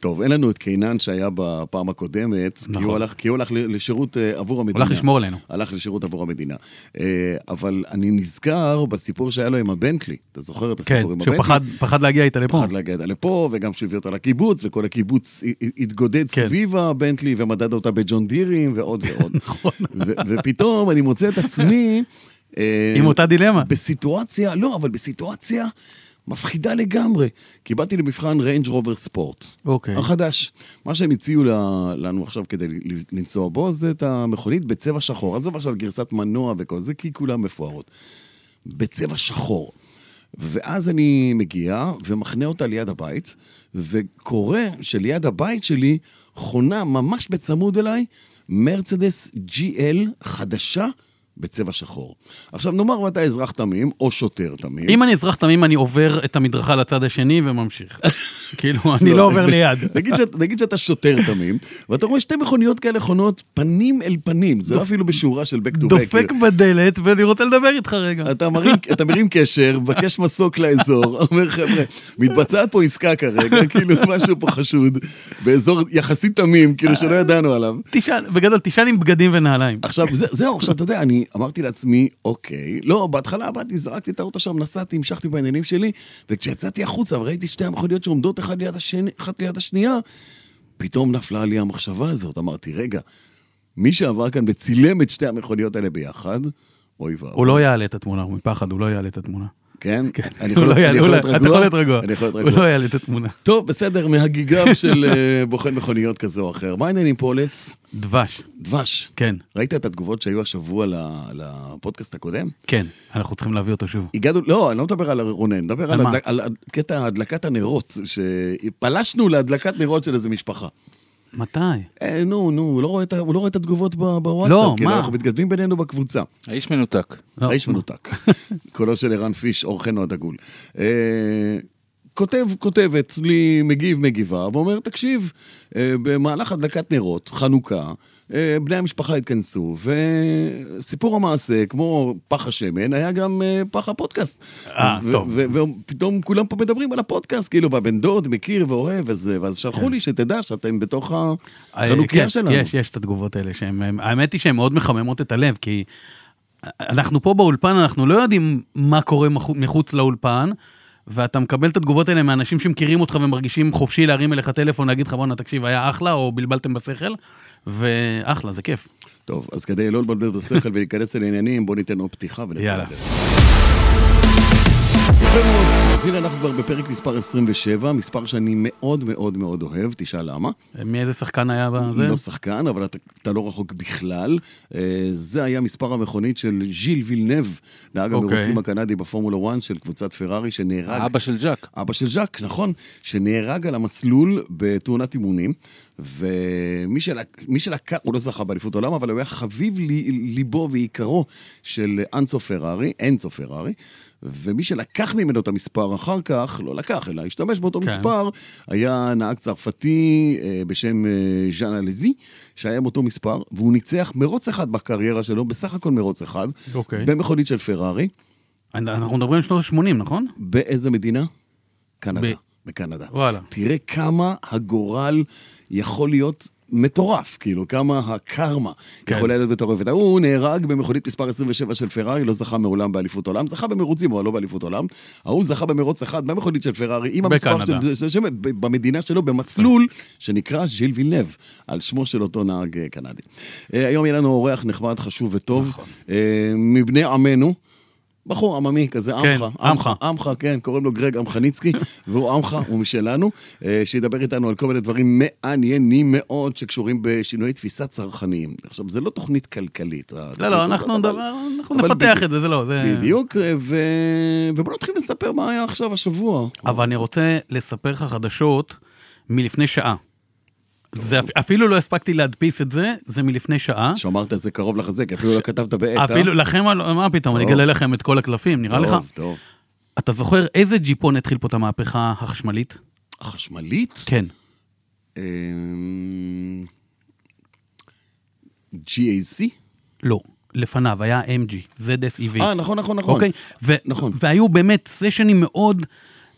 טוב, אין לנו את קינן שהיה בפעם הקודמת, כי נכון. הוא הלך- כי הוא הלך לשירות אה, עבור המדינה. הולך לשמור עלינו. הלך לשירות עבור המדינה. אה, אבל אני נזכר בסיפור שהיה לו עם הבנטלי. אתה זוכר את כן, הסיפור עם שהוא הבנטלי? פחד, פחד להגיע איתה לפה. פחד להגיע לפה, וגם שהוא הביא אותה לקיבוץ, וכל הקיבוץ התגודד כן. סביב הבנטלי, ומדד אותה בג'ון דירים, ועוד ועוד. נכון. ופתאום אני מוצא את עצמי... אה, עם אותה דילמה. בסיטואציה, לא, אבל בסיטואציה מפחידה לגמרי. כי באתי למבחן ריינג' רובר ספורט. אוקיי. החדש. מה שהם הציעו לנו עכשיו כדי לנסוע בו, זה את המכונית בצבע שחור. עזוב עכשיו גרסת מנוע וכל זה, כי כולן מפוארות. בצבע שחור. ואז אני מגיע ומחנה אותה ליד הבית, וקורה שליד הבית שלי חונה ממש בצמוד אליי מרצדס GL חדשה בצבע שחור. עכשיו, נאמר ואתה אזרח תמים, או שוטר תמים. אם אני אזרח תמים, אני עובר את המדרכה לצד השני וממשיך. כאילו, אני לא עובר ליד. נגיד, שאת, נגיד שאתה שוטר תמים, ואתה רואה שתי מכוניות כאלה חונות פנים אל פנים, זה לא אפילו בשורה של back to back. דופק בדלת, ואני רוצה לדבר איתך רגע. אתה מרים, אתה מרים קשר, מבקש מסוק לאזור, אומר חבר'ה, מתבצעת פה עסקה כרגע, כאילו משהו פה חשוד, באזור יחסית תמים, כאילו שלא ידענו עליו. תשאל, בגדול, תשאל עם בגדים ונעליים. עכשיו, זה, זהו, עכשיו, אתה יודע, אני אמרתי לעצמי, אוקיי, לא, בהתחלה באתי, זרקתי את האוטו שם, נסעתי, המשכתי בעניינים שלי, וכשיצאתי החוצה וראיתי שתי המכוניות שעומדות אחת ליד, השני, אחת ליד השנייה, פתאום נפלה לי המחשבה הזאת. אמרתי, רגע, מי שעבר כאן וצילם את שתי המכוניות האלה ביחד, אוי ואבוי. הוא לא יעלה את התמונה, מפחד, הוא לא יעלה את התמונה. כן? כן. אני הוא יכול לא להיות- הוא לא- אתה יכול להיות רגוע. אני יכול להיות הוא רגוע. לא יעלה את התמונה. טוב, בסדר, מהגיגיו של אה, בוחן מכוניות כזה או אחר. מה העניינים פולס? דבש, דבש. כן, ראית את התגובות שהיו השבוע לפודקאסט הקודם? כן, אנחנו צריכים להביא אותו שוב. הגענו, לא, אני לא מדבר על רונן, אני מדבר? הדלק, על קטע הדלקת הנרות, שפלשנו להדלקת נרות של איזה משפחה. מתי? אה, נו, נו, הוא לא רואה את, ה- הוא לא רואה את התגובות ב- בוואטסאפ, לא, כאילו, מה? אנחנו מתכתבים בינינו בקבוצה. האיש מנותק. לא, האיש מה? מנותק. קולו של ערן פיש, אורחנו הדגול. אה, כותב, כותבת לי, מגיב, מגיבה, ואומר, תקשיב, אה, במהלך הדלקת נרות, חנוכה, אה, בני המשפחה התכנסו, וסיפור המעשה, כמו פח השמן, היה גם אה, פח הפודקאסט. אה, טוב. ופתאום כולם פה מדברים על הפודקאסט, כאילו, והבן דוד מכיר ואוהב וזה, ואז שלחו לי שתדע שאתם בתוך החנוכיה כן, שלנו. יש, יש את התגובות האלה, שהן, האמת היא שהן מאוד מחממות את הלב, כי אנחנו פה באולפן, אנחנו לא יודעים מה קורה מחו- מחוץ לאולפן, ואתה מקבל את התגובות האלה מאנשים שמכירים אותך ומרגישים חופשי להרים אליך טלפון, להגיד לך, בואנה, תקשיב, היה אחלה, או בלבלתם בשכל, ואחלה, זה כיף. טוב, אז כדי לא לבלבל בשכל ולהיכנס אל העניינים, בואו ניתן עוד פתיחה ונצא. לדרך. מאוד, אז הנה אנחנו כבר בפרק מספר 27, מספר שאני מאוד מאוד מאוד אוהב, תשאל למה. מאיזה שחקן היה בזה? לא שחקן, אבל אתה, אתה לא רחוק בכלל. אה, זה היה מספר המכונית של ז'יל וילנב, נהג אוקיי. המרוצים הקנדי בפורמולה 1 של קבוצת פרארי, שנהרג... האבא של ג'אק. אבא של ז'אק, נכון, שנהרג על המסלול בתאונת אימונים, ומי שלק, מי שלקח, הוא לא זכה באליפות עולם, אבל הוא היה חביב לי, ליבו ועיקרו של אנסו פרארי, אנסו פרארי, ומי שלקח ממנו את המספר אחר כך, לא לקח, אלא השתמש באותו כן. מספר, היה נהג צרפתי אה, בשם אה, ז'אן אלזי, שהיה עם אותו מספר, והוא ניצח מרוץ אחד בקריירה שלו, בסך הכל מרוץ אחד, אוקיי. במכונית של פרארי. אנחנו מדברים על שנות ה-80, נכון? באיזה מדינה? קנדה. ב- בקנדה. וואלה. תראה כמה הגורל יכול להיות מטורף, כאילו, כמה הקרמה כן. יכולה להיות מטורפת. הוא נהרג במכונית מספר 27 של פרארי, לא זכה מעולם באליפות עולם, זכה במרוצים, אבל לא באליפות עולם. ההוא זכה במרוץ אחד במכונית של פרארי, עם המספר. של, של, של, ב- במדינה שלו, במסלול שנקרא ז'יל וילנב, על שמו של אותו נהג אה, קנדי. אה, היום יהיה לנו אורח נחמד, חשוב וטוב, נכון. אה, מבני עמנו. בחור עממי כזה, כן, עמך, עמך. עמך, כן, קוראים לו גרג עמחניצקי, והוא עמך, הוא משלנו, אה, שידבר איתנו על כל מיני דברים מעניינים מאוד שקשורים בשינויי תפיסה צרכניים. עכשיו, זה לא תוכנית כלכלית. לא, התוכנית לא, הזאת, אנחנו נפתח. את זה, זה לא, זה... בדיוק, אה. ובוא נתחיל לספר מה היה עכשיו השבוע. אבל אני רוצה לספר לך חדשות מלפני שעה. זה אפ- אפילו לא הספקתי להדפיס את זה, זה מלפני שעה. שמרת את זה קרוב לחזה, כי אפילו לא כתבת בעט, אה? אפילו לכם, מה פתאום, אני. אגלה לכם את כל הקלפים, נראה לך? טוב, טוב. אתה זוכר איזה ג'יפון התחיל פה את המהפכה החשמלית? החשמלית? כן. אמ, GAC? לא. לפניו היה MG, ZSEV. אה, נכון, נכון, נכון. אוקיי? ו- נכון. והיו באמת סשנים מאוד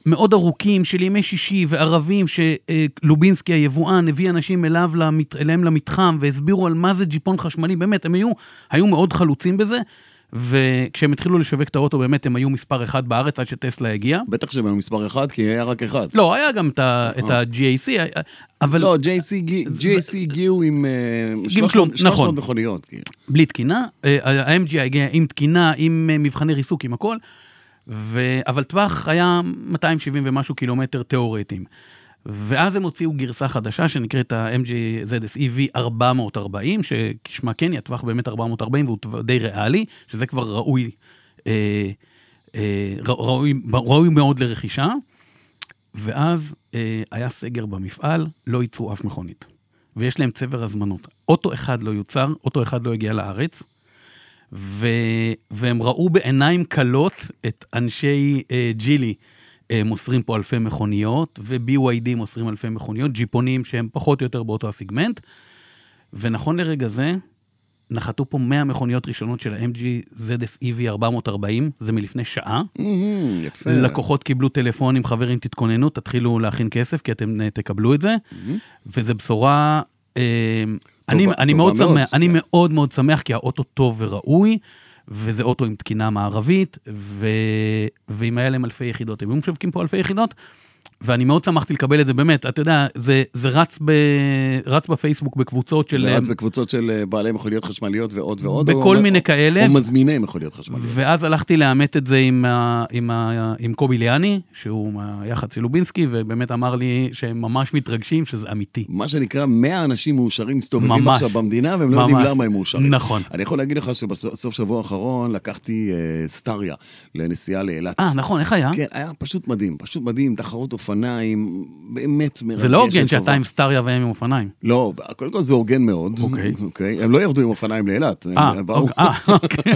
מאוד ארוכים של ימי שישי וערבים, שלובינסקי היבואן הביא אנשים אליו, למת, אליהם למתחם והסבירו על מה זה ג'יפון חשמלי, באמת, הם היו, היו מאוד חלוצים בזה. וכשהם התחילו לשווק את האוטו, באמת הם היו מספר אחד בארץ עד שטסלה הגיע. בטח שהם היו מספר אחד, כי היה רק אחד. לא, היה גם את ה-GAC, אבל... לא, GAC הגיעו עם עם 300 כלום, 300 נכון. מכוניות. כאילו. בלי תקינה, אה, ה-MG הגיע עם תקינה, עם אה, מבחני ריסוק, עם הכל, ו... אבל טווח היה 270 ומשהו קילומטר תיאורטיים. ואז הם הוציאו גרסה חדשה שנקראת ה-MG ZS EV 440, שכשמה כן היא הטווח באמת 440 והוא די ריאלי, שזה כבר ראוי, אה, אה, ראוי, ראוי מאוד לרכישה. ואז אה, היה סגר במפעל, לא ייצרו אף מכונית. ויש להם צבר הזמנות. אוטו אחד לא יוצר, אוטו אחד לא הגיע לארץ, ו... והם ראו בעיניים כלות את אנשי אה, ג'ילי אה, מוסרים פה אלפי מכוניות, ו-BYD מוסרים אלפי מכוניות, ג'יפונים שהם פחות או יותר באותו הסגמנט, ונכון לרגע זה, נחתו פה 100 מכוניות ראשונות של ה-MG ZS EV 440, זה מלפני שעה. מהמם, יפה. לקוחות קיבלו טלפונים, חברים, תתכוננו, תתחילו להכין כסף, כי אתם אה, תקבלו את זה. וזו בשורה... אה, אני, אני, טובה מאוד מאוד, שמח, אני כן. מאוד מאוד שמח, כי האוטו טוב וראוי, וזה אוטו עם תקינה מערבית, ו... ואם היה להם אלפי יחידות, הם היו משווקים פה אלפי יחידות, ואני מאוד שמחתי לקבל את זה, באמת, אתה יודע, זה, זה רץ, ב... רץ בפייסבוק בקבוצות של... זה רץ בקבוצות של אה, בעלי מכוניות חשמליות ועוד ועוד. בכל או- מיני כאלה. או מזמיני מכוניות חשמליות. ואז הלכתי לאמת את זה עם, עם, ה, עם קובי ליאני, שהוא מהיח"צ של לובינסקי, ובאמת אמר לי שהם ממש מתרגשים שזה אמיתי. מה שנקרא, 100 אנשים מאושרים מסתובבים ממש. עכשיו במדינה, והם לא יודעים ממש. למה הם מאושרים. נכון. אני יכול להגיד לך שבסוף שבוע האחרון לקחתי אה, סטריה לנסיעה לאילת. אה, נכון, איך היה? כן, היה פשוט מדהים, פשוט מדהים, תחרות אופניים, באמת מרגשת. זה לא הוגן. שאתה עם סטריה והם עם אופניים. לא, קודם כל זה הוגן מאוד. אוקיי. אוקיי. הם לא ירדו עם אופניים לאילת. הם אה, באו- אוקיי, אה, אוקיי.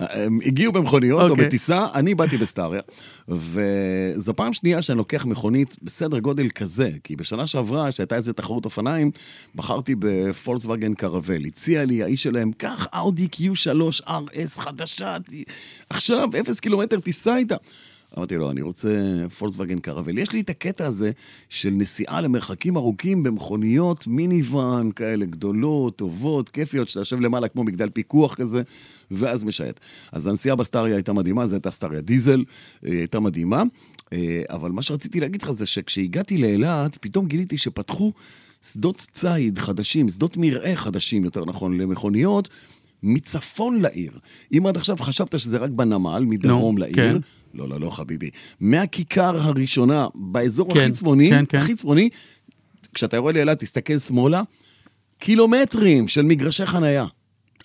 הם הגיעו במכוניות או אוקיי. בטיסה, אני באתי בסטריה. וזו פעם שנייה שאני לוקח מכונית בסדר גודל כזה, כי בשנה שעברה, שהייתה איזו תחרות אופניים, בחרתי בפולקסווגן קרבל. הציע לי האיש שלהם, קח אאודי Q3 RS חדשה, עכשיו אפס קילומטר תיסע איתה. אמרתי לו, אני רוצה פולקסווגן קרבל. יש לי את הקטע הזה של נסיעה למרחקים ארוכים במכוניות מיניוון כאלה גדולות, טובות, כיפיות, שאתה יושב למעלה כמו מגדל פיקוח כזה, ואז משייט. אז הנסיעה בסטריה הייתה מדהימה, זו הייתה סטריה דיזל, היא הייתה מדהימה. אה, אבל מה שרציתי להגיד לך זה שכשהגעתי לאילת, פתאום גיליתי שפתחו שדות ציד חדשים, שדות מרעה חדשים, יותר נכון, למכוניות. מצפון לעיר. אם עד עכשיו חשבת שזה רק בנמל, מדרום נו, לעיר, כן. לא, לא, לא, חביבי. מהכיכר הראשונה, באזור כן, הכי צפוני, כן, כן. הכי צפוני, כשאתה יורד לאילת, תסתכל שמאלה, קילומטרים של מגרשי חנייה.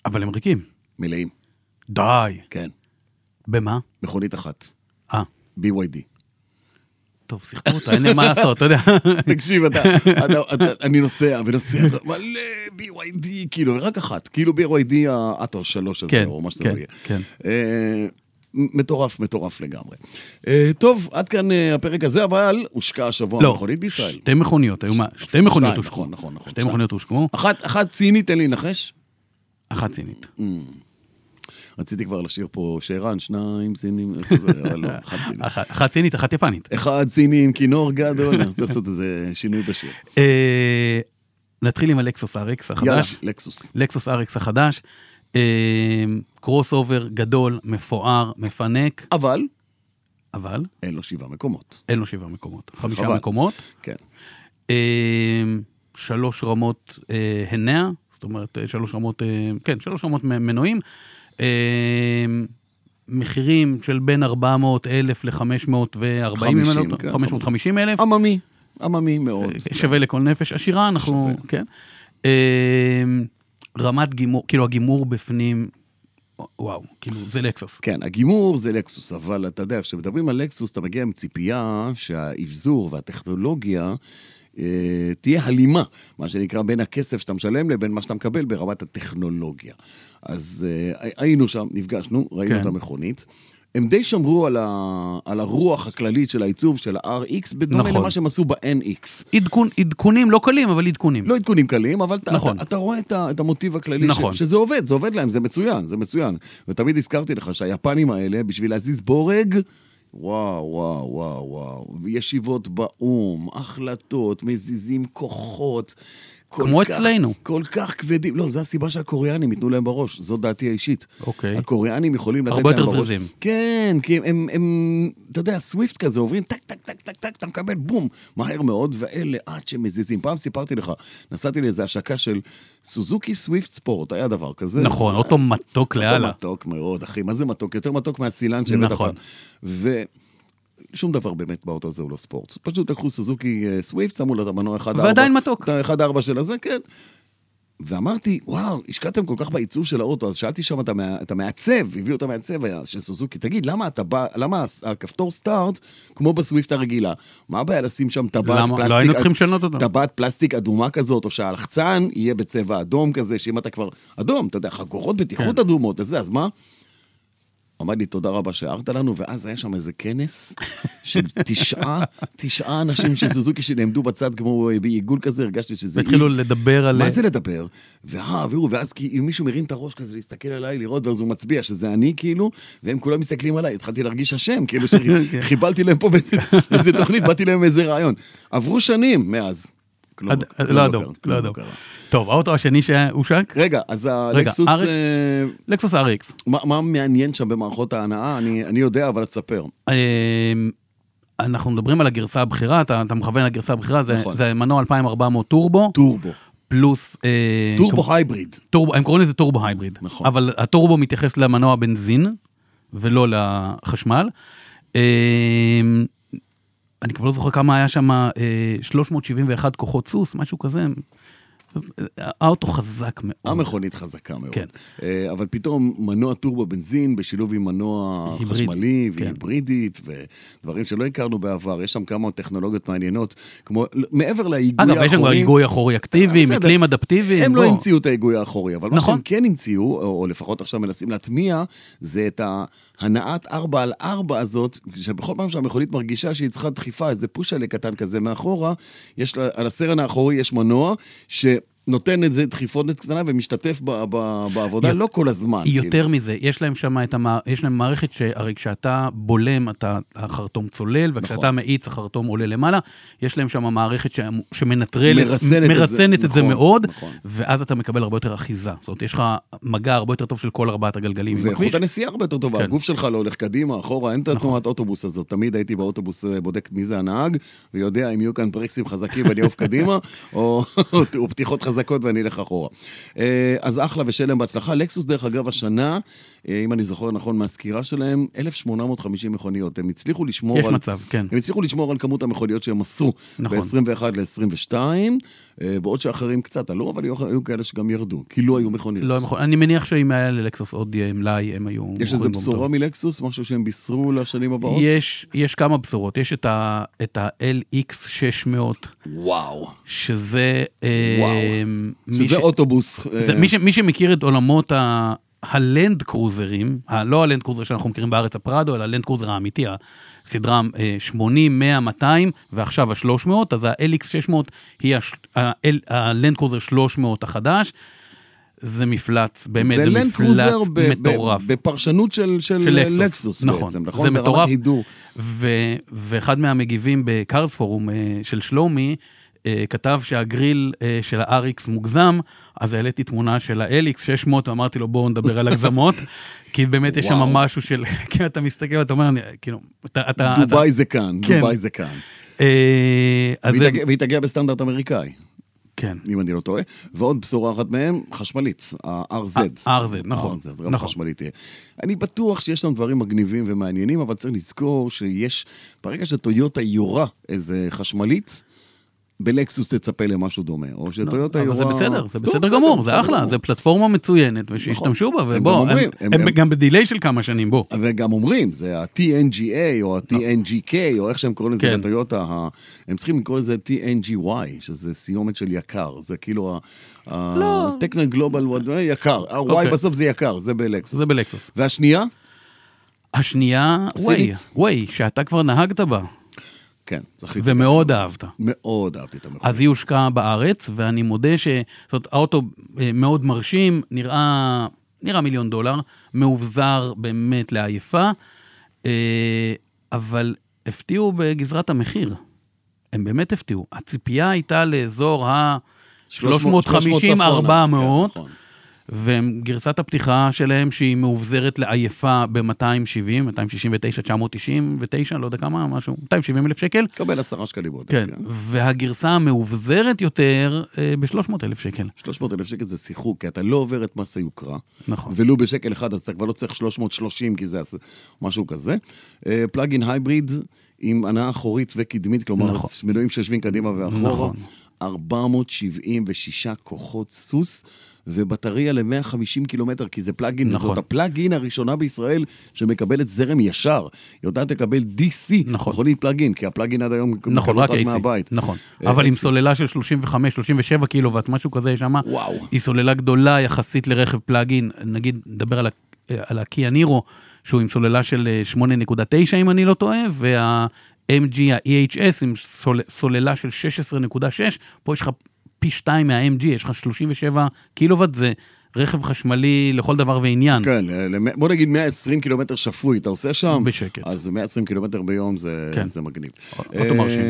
אבל הם ריקים. מלאים, די. כן. במה? מכונית אחת, אה, BYD. טוב, שיחקו אותה, אין לי מה לעשות, אתה יודע. תקשיב, אתה, אתה, אתה, אני נוסע ונוסע, מלא BYD, כאילו, רק אחת, כאילו BYD האטו שלוש הזה, כן, או מה שזה כן, לא יהיה. כן. מטורף, מטורף לגמרי. אה, טוב, עד כאן אה, הפרק הזה, אבל הושקע השבוע לא, מכונית בישראל. שתי מכוניות, היו מה? שתי מכוניות שתיים, הושקעו. נכון, נכון, נכון. שתי. מכוניות הושקעו, אחת, אחת צינית, תן לי לנחש. אחת סינית. רציתי כבר לשיר פה שיירן, שניים סינים, אבל לא, אחד סיני. אחת אחת סינית, אחת יפנית. אחד סיני עם כינור גדול, אני רוצה לעשות איזה שינוי בשיר. אה, נתחיל עם הלקסוס RX יאללה, החדש. לקסוס. לקסוס RX החדש. אה, crossover גדול, מפואר, מפנק, אבל אבל אין לו שבעה מקומות. אין לו שבעה מקומות. חמישה חבל. מקומות. כן. אה, שלוש רמות אה, הנע, זאת אומרת, אה, שלוש רמות, אה, כן, שלוש רמות מנועים. אה, מחירים של בין 400 אלף ל-540 50, אלף, כן, 550 אלף, עממי, עממי מאוד. שווה לכל נפש עשירה, אנחנו, כן. אה, רמת גימור, כאילו הגימור בפנים, וואו, כאילו זה לקסוס. כן, הגימור זה לקסוס, אבל אתה יודע, כשמדברים על לקסוס, אתה מגיע עם ציפייה שהאבזור והטכנולוגיה אה, תהיה הלימה, מה שנקרא, בין הכסף שאתה משלם לבין מה שאתה מקבל ברמת הטכנולוגיה. אז אה, היינו שם, נפגשנו, ראינו כן. את המכונית. הם די שמרו על, ה, על הרוח הכללית של העיצוב של ה-RX, בדומה נכון. למה שהם עשו ב-NX. עדכון, עדכונים לא קלים, אבל עדכונים. לא עדכונים קלים, אבל נכון. אתה, אתה רואה את, ה, את המוטיב הכללי, נכון. ש, שזה עובד, זה עובד להם, זה מצוין, זה מצוין. ותמיד הזכרתי לך שהיפנים האלה, בשביל להזיז בורג, וואו, וואו, וואו, וואו. ישיבות באו"ם, החלטות, מזיזים כוחות. כמו כך- אצלנו. כל כך כבדים. לא, זו הסיבה שהקוריאנים ייתנו להם בראש, זו דעתי האישית. אוקיי. הקוריאנים יכולים לתת הרבה להם יותר בראש. זריזים. כן, כי הם, הם, הם, אתה יודע, swift כזה, עוברים טק, טק, טק, טק, טק, אתה מקבל בום, מהר מאוד, ואלה עד שמזיזים. פעם סיפרתי לך, נסעתי לאיזו השקה של סוזוקי סוויפט ספורט, היה דבר כזה. נכון, אוטו מתוק לאללה. אותו מתוק מאוד, אחי, מה זה מתוק? יותר מתוק מהסילן שהבאת נכון. פעם. ושום דבר באמת באוטו הזה הוא לא ספורט. פשוט לקחו סוזוקי אה, סוויפט, שמו לו את המנוע 1.4. ועדיין מתוק. את ה-1.4 של הזה, כן. ואמרתי, וואו, השקעתם כל כך בעיצוב של האוטו, אז שאלתי שם את המע- את המעצב, הביאו את המעצב היה של סוזוקי, תגיד, למה אתה בא, למה הכפתור start, כמו בסוויפט הרגילה, מה הבעיה לשים שם טבעת למה? פלסטיק, לא היינו צריכים לשנות אותו. טבעת פלסטיק אדומה כזאת, או שהלחצן יהיה בצבע אדום כזה, שאם אתה כבר אדום, אתה יודע, חגורות בטיחות כן. אדומות, וזה, אז מה? אמר לי, תודה רבה שהערת לנו, ואז היה שם איזה כנס של תשעה, תשעה אנשים של סוזוקי שנעמדו בצד כמו אה, בעיגול כזה, הרגשתי שזה... והתחילו אי- לדבר על... מה זה לדבר? והוא, ואז כי אם מישהו מרים את הראש כזה, להסתכל עליי, לראות, ואז הוא מצביע שזה אני, כאילו, והם כולם מסתכלים עליי, התחלתי להרגיש אשם, כאילו שחיבלתי להם פה באיזה- תוכנית, באתי להם איזה רעיון. עברו שנים מאז. עד- כלום לא אדום, לא כלום אדום. טוב, האוטו השני שהושק? רגע, אז הלקסוס, אה, לקסוס RX. מה מה מעניין שם במערכות ההנאה? אני אני יודע, אבל תספר. אה, אנחנו מדברים על הגרסה הבכירה, אתה, אתה מכוון לגרסה הבכירה, זה, נכון. זה מנוע 2400 טורבו, טורבו. פלוס... אה, טורבו hybrid. טורבו, הם קוראים לזה טורבו hybrid. נכון. אבל הטורבו מתייחס למנוע בנזין, ולא לחשמל. אה, אני כבר לא זוכר כמה היה שם, אה, 371 כוחות סוס, משהו כזה. האוטו חזק מאוד. המכונית חזקה מאוד. כן. אה, אבל פתאום מנוע טורבו בנזין בשילוב עם מנוע היברידי, חשמלי כן. והיברידית, ודברים שלא הכרנו בעבר. יש שם כמה טכנולוגיות מעניינות, כמו, מעבר להיגוי האחורי. אגב, יש לנו היגוי אחורי אקטיבי. מקלים אדפטיביים. הם לא בוא. המציאו את ההיגוי האחורי, אבל מה נכון. שהם כן המציאו, או, לפחות עכשיו מנסים להטמיע, זה את ההנעת 4 על 4 הזאת, שבכל פעם שהמכונית מרגישה שהיא צריכה דחיפה, איזה פושלה קטן כזה מאחורה, יש לה, על הסרן האחורי יש מנוע, שנותן איזה דחיפונת קטנה ומשתתף ב, ב, בעבודה, יותר- לא כל הזמן. כאילו. יותר מזה, יש להם שם את המע... יש להם מערכת שהרי כשאתה בולם, אתה, החרטום צולל, וכשאתה נכון. מאיץ, החרטום עולה למעלה. יש להם שם מערכת ש... שמנטרלת, מרסנת את זה, מרסנת את זה נכון, מאוד, נכון. ואז אתה מקבל הרבה יותר אחיזה. זאת אומרת, יש לך מגע הרבה יותר טוב של כל ארבעת הגלגלים. ואיכות הנסיעה הרבה יותר טובה, כן. הגוף שלך לא הולך קדימה, אחורה, אין את התנועת אוטובוס הזאת. תמיד הייתי באוטובוס, אה, בודק מי זה הנהג, ויודע אם יהיו כאן ברקסים חזקים ואני אעוף קדימה, או או פתיחות חזקות ואני אלך אחורה. אה, אז אחלה להם בהצלחה. לקסוס, דרך אגב, השנה, אם אני זוכר נכון מהסקירה שלהם, 1,850 מכוניות. הם הצליחו לשמור יש על... מצב, כן. הם הצליחו לשמור על כמות המכוניות שהם מסרו נכון. ב-21 ל-22, בעוד שאחרים קצת עלו, אבל היו- היו כאלה שגם ירדו, כי לא היו מכוניות. לא, יכול- אני מניח שאם היה ללקסוס עוד אה, מלאי, הם היו... יש גם בשורה. מלקסוס, משהו שהם בישרו לשנים הבאות? יש, יש כמה בשורות, יש את ה- את ה-LX600, וואו. שזה... אה, וואו. מי שזה ש- אוטובוס. זה, אה, מי, ש, מי שמכיר את עולמות ה... הלנד קרוזרים, לא הלנד קרוזר שאנחנו מכירים בארץ הפרדו, אלא הלנד קרוזר האמיתי, הסדרה אה, 80, 100, 200 ועכשיו ה-300, אז ה-LX 600 היא הש- הלנד קרוזר 300 החדש. זה מפלץ, באמת, זה, זה מפלץ קרוזר ב- ב- מטורף. בפרשנות של, של, של לקסוס, לקסוס נכון. בעצם, נכון? זה זה מטורף. ו- ואחד מהמגיבים בקארס פורום אה, של שלומי, אה, כתב שהגריל אה, של ה-RX מוגזם, אז העליתי תמונה של ה-LX 600 ואמרתי לו בואו נדבר על הגזמות, כי באמת יש שם. משהו של, כי אתה מסתכל ואתה אומר, כאילו, אתה... אתה דובאי אתה, זה כאן, כן. דובאי זה כאן. אה, והיא תגיע- והיא תגיע בסטנדרט אמריקאי, כן. אם אני לא טועה. ועוד בשורה אחת מהם, חשמלית, ה-RZ. ה-RZ, נכון, ה-RZ, גם נכון. חשמלית תהיה. אני בטוח שיש שם דברים מגניבים ומעניינים, אבל צריך לזכור שיש, ברגע שטויוטה יורה איזה חשמלית, בלקסוס תצפה למשהו דומה, או שטויוטה אבל יורה... זה בסדר, זה לא, בסדר גמור, זה אחלה. זה פלטפורמה מצוינת, ושישתמשו בה, ובוא, הם- אומרים, הם- הם הם- גם בדיליי של כמה שנים, בוא. וגם אומרים, זה ה-TNGA או ה-TNGK, או איך שהם קוראים לזה כן. בטויוטה, ה- הם צריכים לקרוא לזה TNGY, שזה סיומת של יקר, זה כאילו לא. ה-Techno Global, יקר, ה-Y אוקיי. בסוף זה יקר, זה בלקסוס. זה בלקסוס. והשנייה? השנייה, הסינית. וואי, שאתה כבר נהגת בה, כן, זכיתי. ומאוד אהבת. מאוד אהבתי את המכונית. אז היא הושקעה בארץ, ואני מודה ש... זאת אומרת, האוטו אה, מאוד מרשים, נראה, נראה מיליון דולר, מאובזר באמת לעייפה. אה, אבל הפתיעו בגזרת המחיר. הם באמת הפתיעו. הציפייה הייתה לאזור ה... 350, 400, כן, נכון. וגרסת הפתיחה שלהם שהיא מאובזרת לעייפה ב-270, 269, 999, לא יודע כמה, משהו, 270 אלף שקל. קבל עשרה שקלים עוד. כן, והגרסה המאובזרת יותר ב-300 אלף שקל. 300 אלף שקל זה שיחוק, כי אתה לא עובר את מס היוקרה. נכון. ולו בשקל אחד, אז אתה כבר לא צריך 330, כי זה משהו כזה. אה, פלאגין הייבריד עם הנעה אחורית וקדמית, כלומר, נכון. מנועים שיושבים קדימה ואחורה. נכון. 476 כוחות סוס. ובטריה ל-150 קילומטר, כי זה פלאגין, נכון. וזאת הפלאגין הראשונה בישראל שמקבלת זרם ישר. יודעת לקבל DC, נכון. מכונית פלאגין, כי הפלאגין עד היום נכון, רק AC. מהבית. נכון. אה, אבל עם AC. סוללה של 35-37 קילוואט, משהו כזה שם. וואו. היא סוללה גדולה יחסית לרכב פלאגין. נגיד, נדבר על, על הקיאה נירו, שהוא עם סוללה של אה, 8.9 אם אני לא טועה, וה-MG, ה-EHS עם סול, סוללה של 16.6, פה יש לך פי 2 מה-MG, יש לך 37 קילוואט, זה רכב חשמלי לכל דבר ועניין. כן, בוא נגיד 120 קילומטר שפוי, אתה עושה שם? בשקט. אז 120 קילומטר ביום זה, כן. זה מגניב. אוטו מרשים.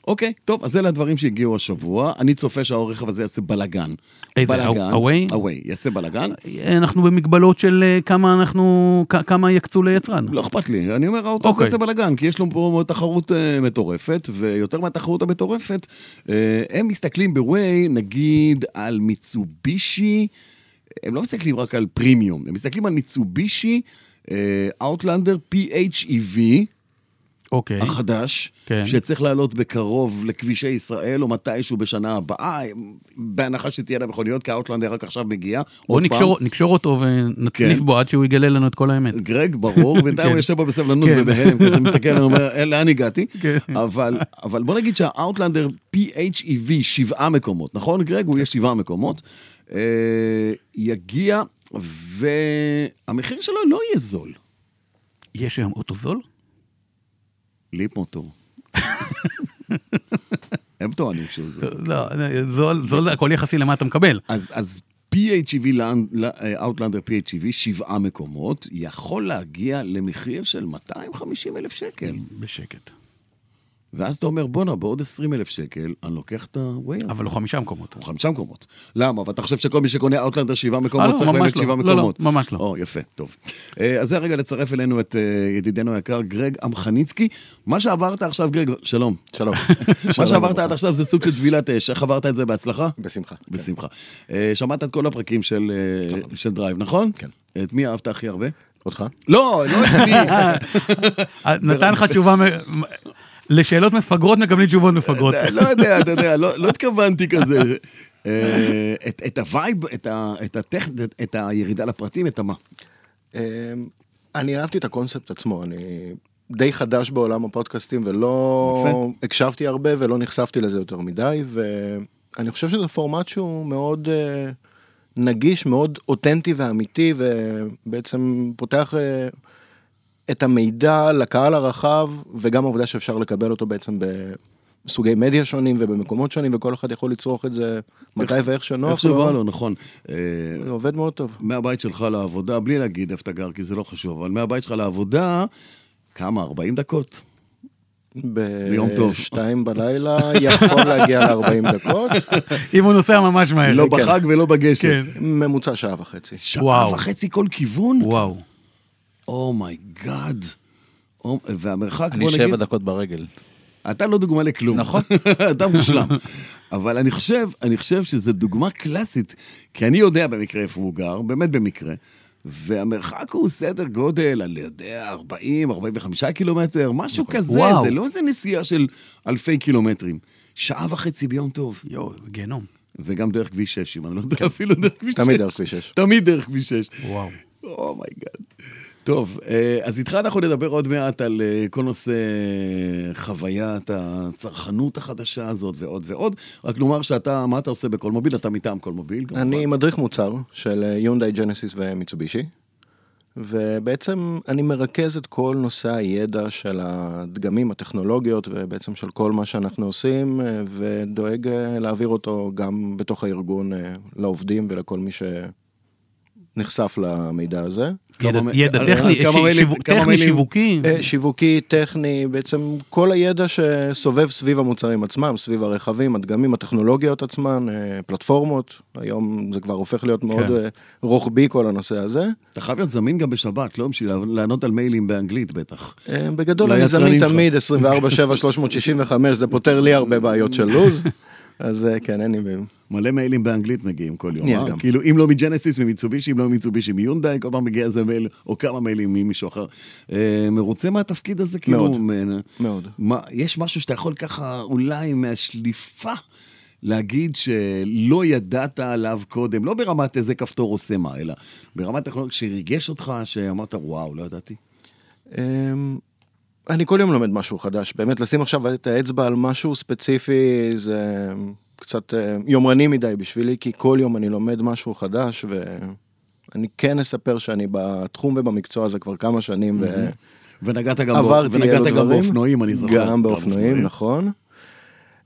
אה, אוקיי, טוב, אז אלה הדברים שהגיעו השבוע. אני צופה שהרכב הזה יעשה בלאגן. איזה. ה-Away? הווי, יעשה בלאגן. אנחנו במגבלות של אה, כמה אנחנו, כמה יקצו ליצרן. לא אכפת לי, אני אומר, האוטו הזה אוקיי. יעשה בלאגן, כי יש לו פה תחרות אה, מטורפת, ויותר מהתחרות המטורפת, אה, הם מסתכלים בווי, נגיד, על מיצובישי, הם לא מסתכלים רק על פרימיום, הם מסתכלים על מיצובישי, אאוטלנדר PHEV, אוקיי. החדש, כן. שצריך לעלות בקרוב לכבישי ישראל, או מתישהו בשנה הבאה, בהנחה שתהיה לה מכוניות, כי האוטלנדר רק עכשיו מגיע. פעם. נקשור, נקשור אותו ונצליף כן. בו עד שהוא יגלה לנו את כל האמת. גרג, ברור, בינתיים כן. הוא יושב פה בסבלנות כן. ובהלם, כזה מסתכל, אני אומר, "אה, לאן הגעתי? כן. אבל, אבל בוא נגיד שהאוטלנדר PHEV, שבעה מקומות, נכון, גרג? הוא יהיה שבעה מקומות. אה, יגיע, והמחיר שלו לא יהיה זול. יש היום אוטו זול? ליפ מוטור. הם טוענים שהוא זול. לא, זול, זול, הכל יחסי למה אתה מקבל. אז, PHEV, אאוטלנדר PHEV, שבעה מקומות, יכול להגיע למחיר של 250 אלף שקל. בשקט. ואז אתה אומר, בואנה, בעוד 20 אלף שקל, אני לוקח את ה-way הזה. אבל הוא חמישה מקומות. הוא חמישה מקומות. למה? ואתה חושב שכל מי שקונה אאוטלנדר שבעה אה, מקומות לא, צריך באמת לא. שבעה לא, לא, מקומות? ממש לא. או, יפה, טוב. אה, אז זה הרגע לצרף אלינו את אה, ידידנו היקר, גרג אמחניצקי. מה שעברת עכשיו, גרג, שלום. שלום. מה שעברת. עד עכשיו זה סוג של טבילת אש. איך עברת את זה בהצלחה? בשמחה. בשמחה. אה, שמעת את כל הפרקים של אה, של דרייב, נכון? כן. את מי אהבת הכי הרבה? אותך? לא, לא את מי. אה, נתן לך תשובה, לשאלות מפגרות מקבלים תשובות מפגרות. לא יודע, אתה יודע, לא לא התכוונתי כזה. אה, את- את ה vibe, את ה- את הירידה לפרטים, את המה. אמ, אני אהבתי את הקונספט עצמו, אני די חדש בעולם הפודקאסטים ולא. הקשבתי הרבה ולא נחשפתי לזה יותר מדי, ואני חושב שזה פורמט שהוא מאוד אה, נגיש, מאוד אותנטי ואמיתי, ובעצם פותח אה, את המידע לקהל הרחב, וגם העובדה שאפשר לקבל אותו בעצם בסוגי מדיה שונים ובמקומות שונים, וכל אחד יכול לצרוך את זה מתי ואיך שנוח איך שבא לו, נכון. אה, זה עובד מאוד טוב. מהבית שלך לעבודה, בלי להגיד איפה אתה גר, כי זה לא חשוב, אבל מהבית שלך לעבודה, כמה? 40 דקות? ביום טוב. בשתיים בלילה יכול להגיע ל-40 דקות, אם הוא נוסע ממש מהר. לא כן. בחג ולא בגשם. כן. ממוצע שעה וחצי. שעה. וחצי כל כיוון? וואו. oh my God. והמרחק, אני בוא נגיד... שבע דקות ברגל. אתה לא דוגמה לכלום. נכון. אתה מושלם. אבל אני חושב, אני חושב שזו דוגמה קלאסית, כי אני יודע במקרה איפה הוא גר, באמת במקרה, והמרחק הוא סדר גודל, אני יודע, 40, 45 קילומטר, משהו כזה, וואו. זה לא איזה נסיעה של אלפי קילומטרים. שעה וחצי ביום טוב, יואו, גיהנום. וגם דרך כביש 6, אם אני לא יודע, אפילו דרך כביש 6. תמיד דרך כביש 6. תמיד דרך כביש 6. וואו. Oh my God. טוב, אה, אז איתך אנחנו נדבר עוד מעט על אה, כל נושא אה, חוויית הצרכנות החדשה הזאת ועוד ועוד. רק נאמר שאתה, מה אתה עושה בכלמוביל? אתה מטעם כלמוביל, כמובן. אני מדריך מוצר של יונדאי, ג'נסיס ומיצובישי, ובעצם אני מרכז את כל נושא הידע של הדגמים, הטכנולוגיות, ובעצם של כל מה שאנחנו עושים, ודואג להעביר אותו גם בתוך הארגון לעובדים ולכל מי נחשף למידע הזה. ידע- כמה ידע אה, טכני, מיילים- שיווק- כמה טכני, מיילים- שיווקי. אה, שיווקי, טכני, בעצם כל הידע שסובב סביב המוצרים עצמם, סביב הרכבים, הדגמים, הטכנולוגיות עצמן, אה, פלטפורמות, היום זה כבר הופך להיות מאוד כן. אה, רוחבי כל הנושא הזה. אתה חייב להיות זמין גם בשבת, לא בשביל לענות על מיילים באנגלית בטח. אה, בגדול אני זמין. תמיד 24/7 365 זה פותר לי הרבה בעיות של לוז. אז אה, כן אין לי. מלא מיילים באנגלית מגיעים כל יום, אני אה? כאילו, אם לא מג'נסיס, ממיצובישי, אם לא ממיצובישי, מיונדאי, כל פעם מגיע איזה מייל, או כמה מיילים ממישהו אחר. אה, מרוצה מהתפקיד הזה, כאילו? מאוד. מ- מאוד. מה, יש משהו שאתה יכול ככה, אולי מהשליפה, להגיד שלא ידעת עליו קודם, לא ברמת איזה כפתור עושה מה, אלא ברמת טכנולוגיה שריגש אותך, שאמרת, וואו, לא ידעתי. אמ, אני כל יום לומד משהו חדש, באמת לשים עכשיו את האצבע על משהו ספציפי זה קצת אה, יומרני מדי בשבילי, כי כל יום אני לומד משהו חדש ואני כן אספר שאני בתחום ובמקצוע הזה כבר כמה שנים ונגעת גם, בו, ועברתי ונגעת גם דברים. באופנועים, אני זוכר. גם באופנועים, נכון.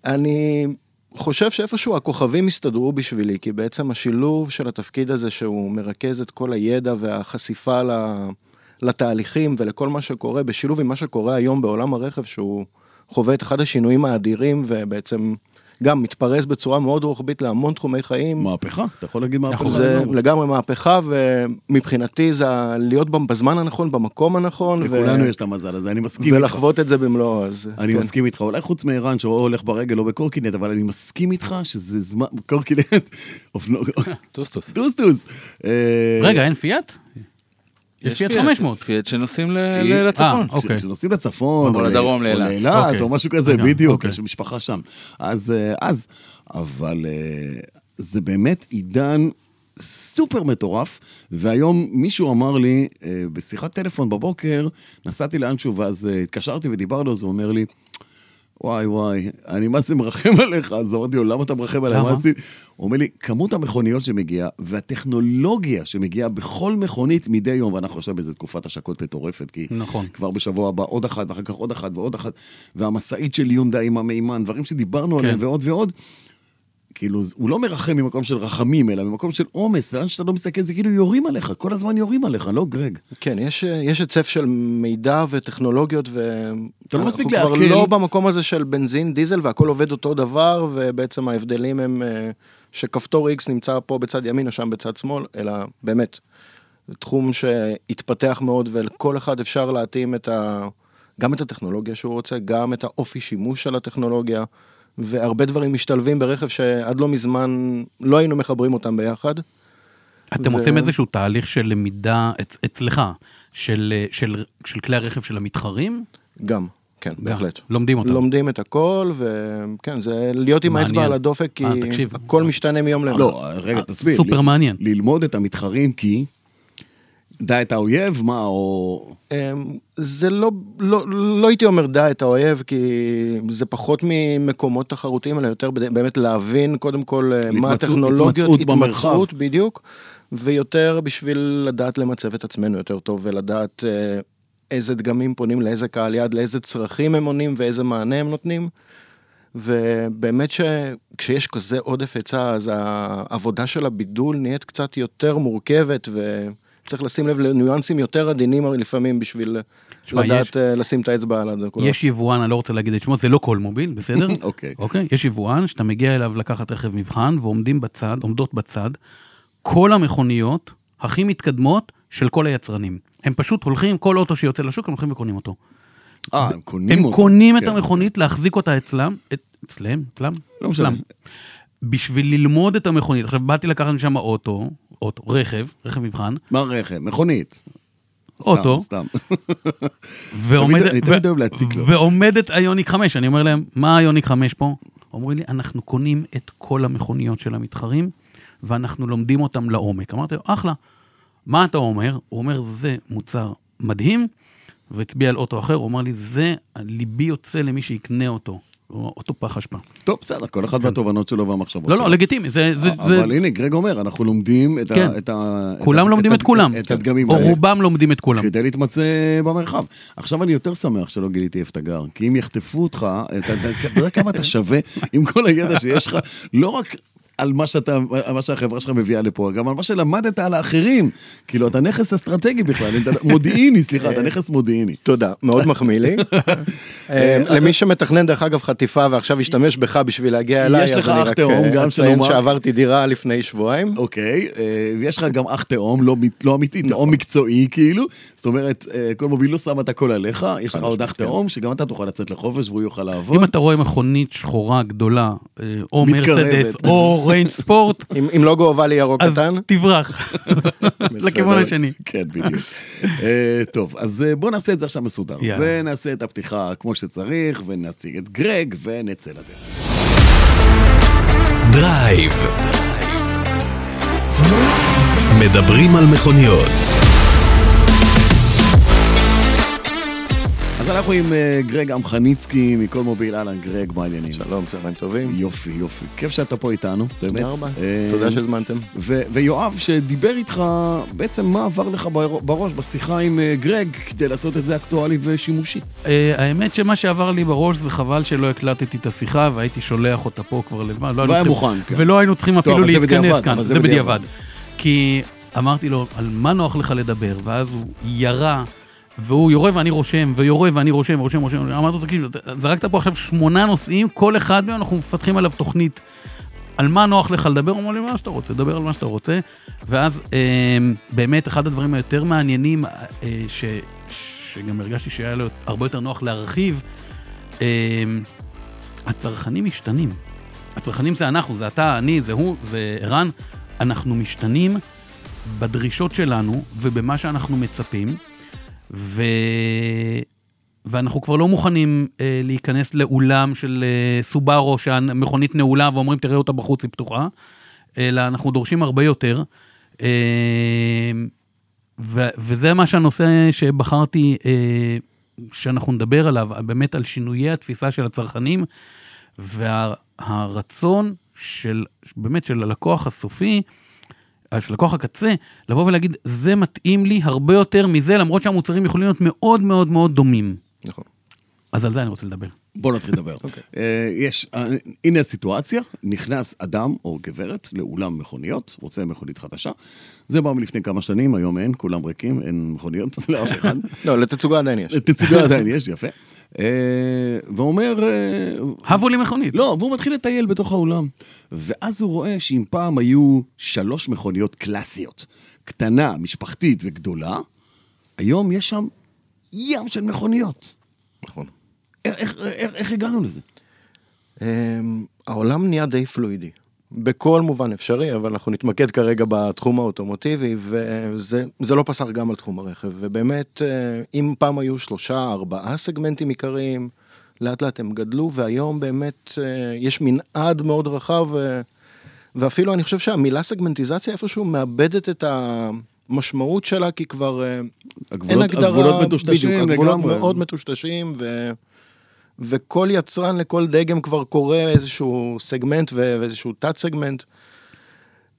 אני חושב שאיפשהו הכוכבים הסתדרו בשבילי, כי בעצם השילוב של התפקיד הזה שהוא מרכז את כל הידע והחשיפה לתהליכים ולכל מה שקורה, בשילוב עם מה שקורה היום בעולם הרכב, שהוא חווה את אחד השינויים האדירים ובעצם גם מתפרס בצורה מאוד רוחבית להמון תחומי חיים. מהפכה, אתה יכול להגיד מהפכה. זה לגמרי. מהפכה ומבחינתי זה להיות בזמן הנכון, במקום הנכון. ו- לכולנו יש את המזל הזה, אני מסכים איתך. ולחוות את זה במלואו, אז אני כן. מסכים איתך, אולי חוץ מערן שהוא הולך ברגל או בקורקינט, אבל אני מסכים איתך שזה זמן, קורקינט, אופנוע, טוסטוס. טוסטוס. אה, רגע, אין פיאט? יש פיאט 500. פיאט שנוסעים ל- לצפון. אה, אוקיי. כשנוסעים לצפון, או לדרום, לאילת. לאילת, אוקיי. או משהו כזה, בדיוק, אוקיי. יש משפחה שם. אז, אה, אז, אבל אה, זה באמת עידן סופר מטורף, והיום מישהו אמר לי, אה, בשיחת טלפון בבוקר, נסעתי לאנשהו, ואז אה, התקשרתי ודיברנו, אז הוא אומר לי, וואי וואי, אני מה זה מרחם עליך, אז אמרתי לו, למה אתה מרחם עליי? מה עשית? הוא אומר לי, כמות המכוניות שמגיעה, והטכנולוגיה שמגיעה בכל מכונית מדי יום, ואנחנו עכשיו באיזה תקופת השקות מטורפת, כי נכון. כבר בשבוע הבא עוד אחת, ואחר כך עוד אחת ועוד אחת, והמשאית של יונדאי עם המימן, דברים שדיברנו כן. עליהם ועוד ועוד. כאילו, הוא לא מרחם ממקום של רחמים, אלא ממקום של עומס, לאן שאתה לא מסתכל, זה כאילו יורים עליך, כל הזמן יורים עליך, לא גרג? כן, יש, יש היצף של מידע וטכנולוגיות, ו... אתה לא מספיק אנחנו כבר. לא במקום הזה של בנזין, דיזל, והכל עובד אותו דבר, ובעצם ההבדלים הם אה, שכפתור X נמצא פה בצד ימין או שם בצד שמאל, אלא באמת, זה תחום שהתפתח מאוד, ולכל אחד אפשר להתאים את ה... גם את הטכנולוגיה שהוא רוצה, גם את האופי שימוש של הטכנולוגיה, והרבה דברים משתלבים ברכב שעד לא מזמן לא היינו מחברים אותם ביחד. אתם ו- עושים איזשהו תהליך של למידה אצ- אצלך, של, של, של כלי הרכב של המתחרים? גם, כן, בהחלט. לומדים אותם. לומדים את הכל, וכן, זה להיות עם מעניין. האצבע על הדופק, כי אה, תקשיב. הכל משתנה מיום ליום. לא, רגע, תסביר. סופר ל- מעניין. ללמוד את המתחרים כי... דע את האויב, מה, או... אמ, זה לא, לא, לא הייתי אומר דע את האויב, כי זה פחות ממקומות תחרותיים, אלא יותר באמת להבין קודם כל אה, מה התמצאות- הטכנולוגיות, התמצאות במרחב. התמצאות, בדיוק, ויותר בשביל לדעת למצב את עצמנו יותר טוב, ולדעת אה, איזה דגמים פונים לאיזה קהל יד, לאיזה צרכים הם עונים ואיזה מענה הם נותנים. ובאמת שכשיש כזה עודף היצע, אז העבודה של הבידול נהיית קצת יותר מורכבת, וצריך לשים לב לניואנסים יותר עדינים לפעמים בשביל תשמע, לדעת יש- אה, לשים את האצבע על הנקודה. יש יבואן, אני לא רוצה להגיד את שמו, זה לא כל מוביל, בסדר? אוקיי. אוקיי? יש יבואן שאתה מגיע אליו לקחת רכב מבחן, ועומדים בצד, עומדות בצד, כל המכוניות הכי מתקדמות של כל היצרנים. הם פשוט הולכים, כל אוטו שיוצא לשוק, הם הולכים וקונים אותו. אה, הם קונים הם אותו. קונים את כן. המכונית, להחזיק אותה אצלם, את- אצלם, אצלם, לא. אצלם. בשביל ללמוד את המכונית. עכשיו, באתי לקחת משם אוטו, אוטו, רכב, רכב מבחן, מה רכב? מכונית. אוטו, סתם, סתם. ועומד- אני תמיד אוהב להציק לו. ועומדת איוניק 5, אני אומר להם, מה איוניק 5 פה? אומרים לי, אנחנו קונים את כל המכוניות של המתחרים, ואנחנו לומדים אותם לעומק. אמרתי לו, אחלה. מה אתה אומר? הוא אומר, זה מוצר מדהים, והצביע על אוטו אחר, הוא אמר לי, זה, ליבי יוצא למי שיקנה אותו. אוטו פח אשפה. טוב, בסדר, כל אחד והתובנות שלו והמחשבות לא, שלו. לא, לגיטימי, זה... זה, זה אבל הנה, גרג אומר, אנחנו לומדים את ה- כן. כולם לומדים את כולם. את הדגמים או האלה. רובם לומדים את כולם. כדי להתמצא במרחב. עכשיו אני יותר שמח שלא גיליתי איפה אתה גר, כי אם יחטפו אותך, אתה יודע כמה אתה שווה עם כל הידע שיש לך, לא רק על מה, שאתה, על מה שהחברה שלך מביאה לפה, גם על מה שלמדת על האחרים. כאילו, אתה נכס אסטרטגי בכלל, אתה מודיעיני, סליחה, אתה נכס מודיעיני. תודה, מאוד מחמיא לי. אה, למי שמתכנן דרך אגב חטיפה ועכשיו ישתמש בך בשביל להגיע אליי, יש לך אז אני אח רק תאום אה, גם, אציין שנאמר. שעברתי דירה לפני שבועיים. אוקיי, אה, ויש לך גם אח תאום, לא, לא אמיתי, תאום מקצועי כאילו. זאת אומרת, אה, כלמוביל לא שם את הכל עליך, יש לך עוד אח תאום, שגם אתה תוכל לצאת לחופש והוא יוכל לעבוד. אם אתה רואה מכונית שחורה גדולה, אה, או. מרצדס, או ריינג' ספורט, עם לוגו אובלי ירוק אז קטן. תברח לכיוון השני. כן, בדיוק. אה, טוב, אז אה, בוא נעשה את זה עכשיו מסודר. ונעשה את הפתיחה כמו שצריך, ונציג את גרג, ונצא לדרך. דרייב. מדברים על מכוניות. אז אנחנו עם אה, גרג אמכניצקי מכלמוביל, אהלן גרג, מה העניינים? שלום, צהריים טובים. יופי, יופי. כיף שאתה פה איתנו, באמת. תודה רבה. אה, תודה שהזמנתם. ו- ויואב, שדיבר איתך, בעצם מה עבר לך בר- בראש בשיחה עם אה, גרג כדי לעשות את זה אקטואלי ושימושי? האמת שמה שעבר לי בראש זה חבל שלא הקלטתי את השיחה והייתי שולח אותה פה כבר לבד. לא צריכים- מוכן, כן. ולא היינו צריכים אפילו להתכנס בדיעבד, כאן, זה זה בדיעבד. בדיעבד. כי אמרתי לו, על מה נוח לך לדבר? ואז הוא ירה, והוא יורה ואני רושם, ויורה ואני רושם, רושם, רושם. אמרתי לו, תקשיב, זרקת פה עכשיו שמונה נושאים, כל אחד מהם אנחנו מפתחים עליו תוכנית. על מה נוח לך לדבר? הוא אמר לי, מה שאתה רוצה, דבר על מה שאתה רוצה. ואז אה, באמת, אחד הדברים היותר מעניינים, אה, ש, שגם הרגשתי שהיה לו הרבה יותר נוח להרחיב, אה, הצרכנים משתנים. הצרכנים זה אנחנו, זה אתה, אני, זה הוא, זה ערן. אנחנו משתנים בדרישות שלנו ובמה שאנחנו מצפים, ו... ואנחנו כבר לא מוכנים אה, להיכנס לאולם של אה, סובארו שהמכונית נעולה ואומרים תראה אותה בחוץ היא פתוחה, אלא אנחנו דורשים הרבה יותר. אה, ו- וזה מה שהנושא שבחרתי אה, שאנחנו נדבר עליו, באמת על שינויי התפיסה של הצרכנים והרצון של, באמת של הלקוח הסופי, אה, של לקוח הקצה, לבוא ולהגיד, זה מתאים לי הרבה יותר מזה, למרות שהמוצרים יכולים להיות מאוד מאוד מאוד דומים. נכון. אז על זה אני רוצה לדבר. בוא נתחיל לדבר. אה, יש, אה, הנה הסיטואציה, נכנס אדם או גברת לאולם מכוניות, רוצה מכונית חדשה. זה בא מלפני כמה שנים, היום אין, כולם ריקים, אין מכוניות לאף אחד. לא, לתצוגה עדיין יש. תצוגה עדיין יש, יפה. אה, ואומר, הבו לי מכונית. לא, והוא מתחיל לטייל בתוך האולם. ואז הוא רואה שאם פעם היו שלוש מכוניות קלאסיות, קטנה, משפחתית וגדולה, היום יש שם ים של מכוניות. נכון. איך, איך, איך, הגענו לזה? אמ, העולם נהיה די פלואידי. בכל מובן אפשרי, אבל אנחנו נתמקד כרגע בתחום האוטומוטיבי, וזה זה לא פסח גם על תחום הרכב. ובאמת, אה, אם פעם היו שלושה, ארבעה סגמנטים עיקריים, לאט לאט הם גדלו, והיום באמת אה, יש מנעד מאוד רחב, אה, ואפילו אני חושב שהמילה סגמנטיזציה איפשהו מאבדת את המשמעות שלה, כי כבר אה, אין הגבולות, הגדרה, הגבולות מטושטשים בדיוק, הגבולות לגמרי. מאוד מטושטשים, ו... וכל יצרן לכל דגם כבר קורא איזשהו סגמנט ואיזשהו תת סגמנט.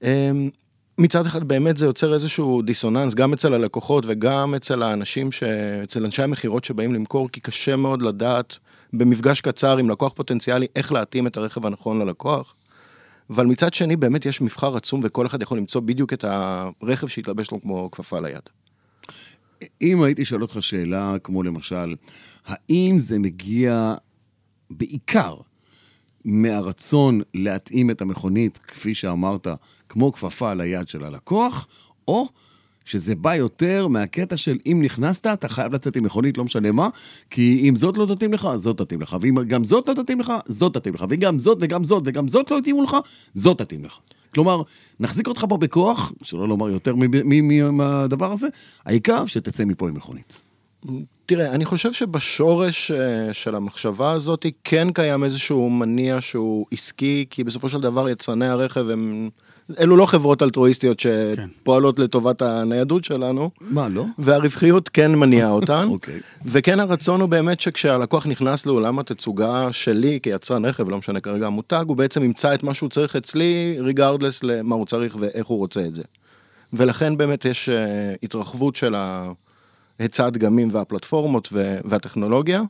אמ, מצד אחד באמת זה יוצר איזשהו דיסוננס גם אצל הלקוחות וגם אצל האנשים, ש... אצל אנשי המכירות שבאים למכור, כי קשה מאוד לדעת במפגש קצר עם לקוח פוטנציאלי איך להתאים את הרכב הנכון ללקוח. אבל מצד שני באמת יש מבחר עצום וכל אחד יכול למצוא בדיוק את הרכב שיתלבש לו כמו כפפה ליד. אם הייתי שואל אותך שאלה כמו למשל, האם זה מגיע בעיקר מהרצון להתאים את המכונית, כפי שאמרת, כמו כפפה על היד של הלקוח, או שזה בא יותר מהקטע של אם נכנסת, אתה חייב לצאת עם מכונית, לא משנה מה, כי אם זאת לא תתאים לך, זאת תתאים לך, ואם גם זאת לא תתאים לך, זאת תתאים לך, וגם זאת וגם זאת וגם זאת לא יתאימו לך, זאת תתאים לך. כלומר, נחזיק אותך פה בכוח, שלא לומר יותר מהדבר הזה, העיקר שתצא מפה עם מכונית. תראה, אני חושב שבשורש אה, של המחשבה הזאת כן קיים איזשהו מניע שהוא עסקי, כי בסופו של דבר יצרני הרכב הם... אלו לא חברות אלטרואיסטיות שפועלות לטובת הניידות שלנו, מה, לא? והרווחיות כן מניעה אותן. אוקיי. וכן הרצון הוא באמת שכשהלקוח נכנס לעולם התצוגה שלי כיצרן רכב, לא משנה כרגע המותג, הוא בעצם ימצא את מה שהוא צריך אצלי, ריגרדלס למה הוא צריך ואיך הוא רוצה את זה. ולכן באמת יש uh, התרחבות של היצע הדגמים והפלטפורמות והטכנולוגיה.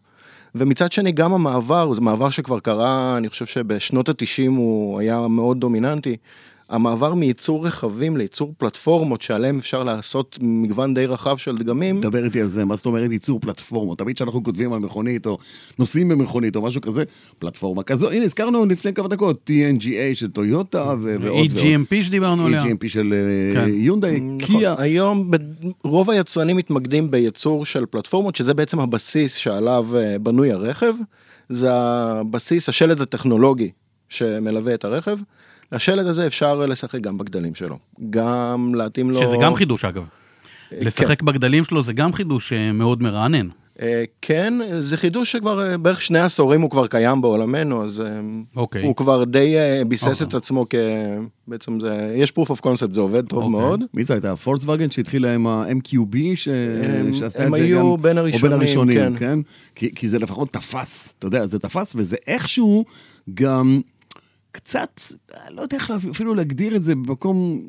ומצד שני גם המעבר, זה מעבר שכבר קרה, אני חושב שבשנות ה-90 הוא היה מאוד דומיננטי. המעבר מייצור רכבים לייצור פלטפורמות שעליהם אפשר לעשות מגוון די רחב של דגמים. דבר איתי על זה, מה זאת אומרת ייצור פלטפורמות? תמיד כשאנחנו כותבים על מכונית, או נוסעים במכונית, או משהו כזה, פלטפורמה כזו, הנה, הזכרנו לפני כמה דקות, TNGA של טויוטה, ו- ועוד ועוד. EGMP שדיברנו עליה. EGMP של אה, כן. יונדאי, נכון, קיה. היום רוב היצרנים מתמקדים בייצור של פלטפורמות, שזה בעצם הבסיס שעליו אה, בנוי הרכב. זה הבסיס, השלד הטכנולוגי שמלווה את הרכב. השלד הזה אפשר לשחק גם בגדלים שלו. גם להתאים לו... שזה גם חידוש אגב. אה, לשחק בגדלים שלו זה גם חידוש אה, מאוד מרענן. אה, כן, זה חידוש שכבר בערך שני עשורים הוא כבר קיים בעולמנו, אז אה, אוקיי. הוא כבר די ביסס אוקיי. את עצמו כ... בעצם זה, יש proof of concept, זה עובד טוב אוקיי. מאוד. מי זה הייתה? פולקסווגן שהתחילה עם ה-MQB, ש... הם- שעשתה הם את זה היו גם... בין או בין הראשונים, הראשונים, כן. כן? כי, כי זה לפחות תפס, אתה יודע, זה תפס, וזה איכשהו גם קצת, לא יודע איך אפילו להגדיר את זה במקום...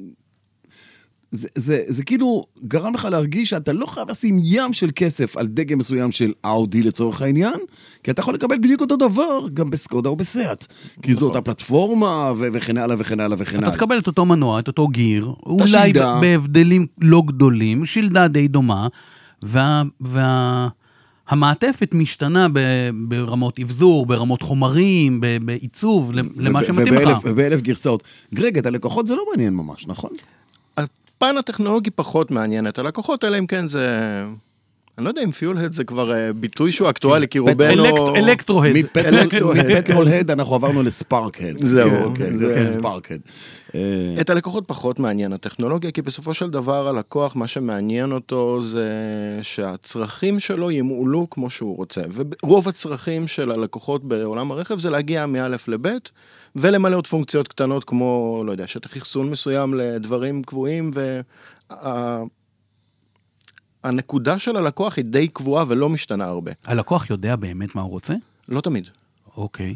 זה, זה, זה כאילו גרם לך להרגיש שאתה לא חייב לשים ים של כסף על דגם מסוים של אאודי לצורך העניין, כי אתה יכול לקבל בדיוק אותו דבר גם בסקודה או בסיאט. כי זו אותה פלטפורמה ו- וכן הלאה וכן הלאה וכן אתה הלאה. תקבל את אותו מנוע, את אותו גיר, אולי. בהבדלים לא גדולים, שלדה די דומה, וה... וה... המעטפת משתנה ב- ברמות אבזור, ברמות חומרים, ב- בעיצוב, למה שמתאים ובאלף- לך. ובאלף גרסאות. גרג, את הלקוחות זה לא מעניין ממש, נכון? הפן הטכנולוגי פחות מעניין את הלקוחות, אלא אם כן זה... אני לא יודע אם פיול-הד זה כבר אה, ביטוי שהוא אקטואלי, כי רובנו... אלקט- אלקטרו-הד. אלקטרו-הד. מפטרול-הד אנחנו עברנו לספארק-הד. זהו, כן, זה זה- יותר ספארק-הד. אה, את הלקוחות פחות מעניין הטכנולוגיה, כי בסופו של דבר הלקוח, מה שמעניין אותו זה שהצרכים שלו ימולאו כמו שהוא רוצה. ורוב הצרכים של הלקוחות בעולם הרכב זה להגיע מא' לב' ולמלא עוד פונקציות קטנות כמו, לא יודע, שטח אחסון מסוים לדברים קבועים, והנקודה של הלקוח היא די קבועה ולא משתנה הרבה. הלקוח יודע באמת מה הוא רוצה? לא תמיד. אוקיי.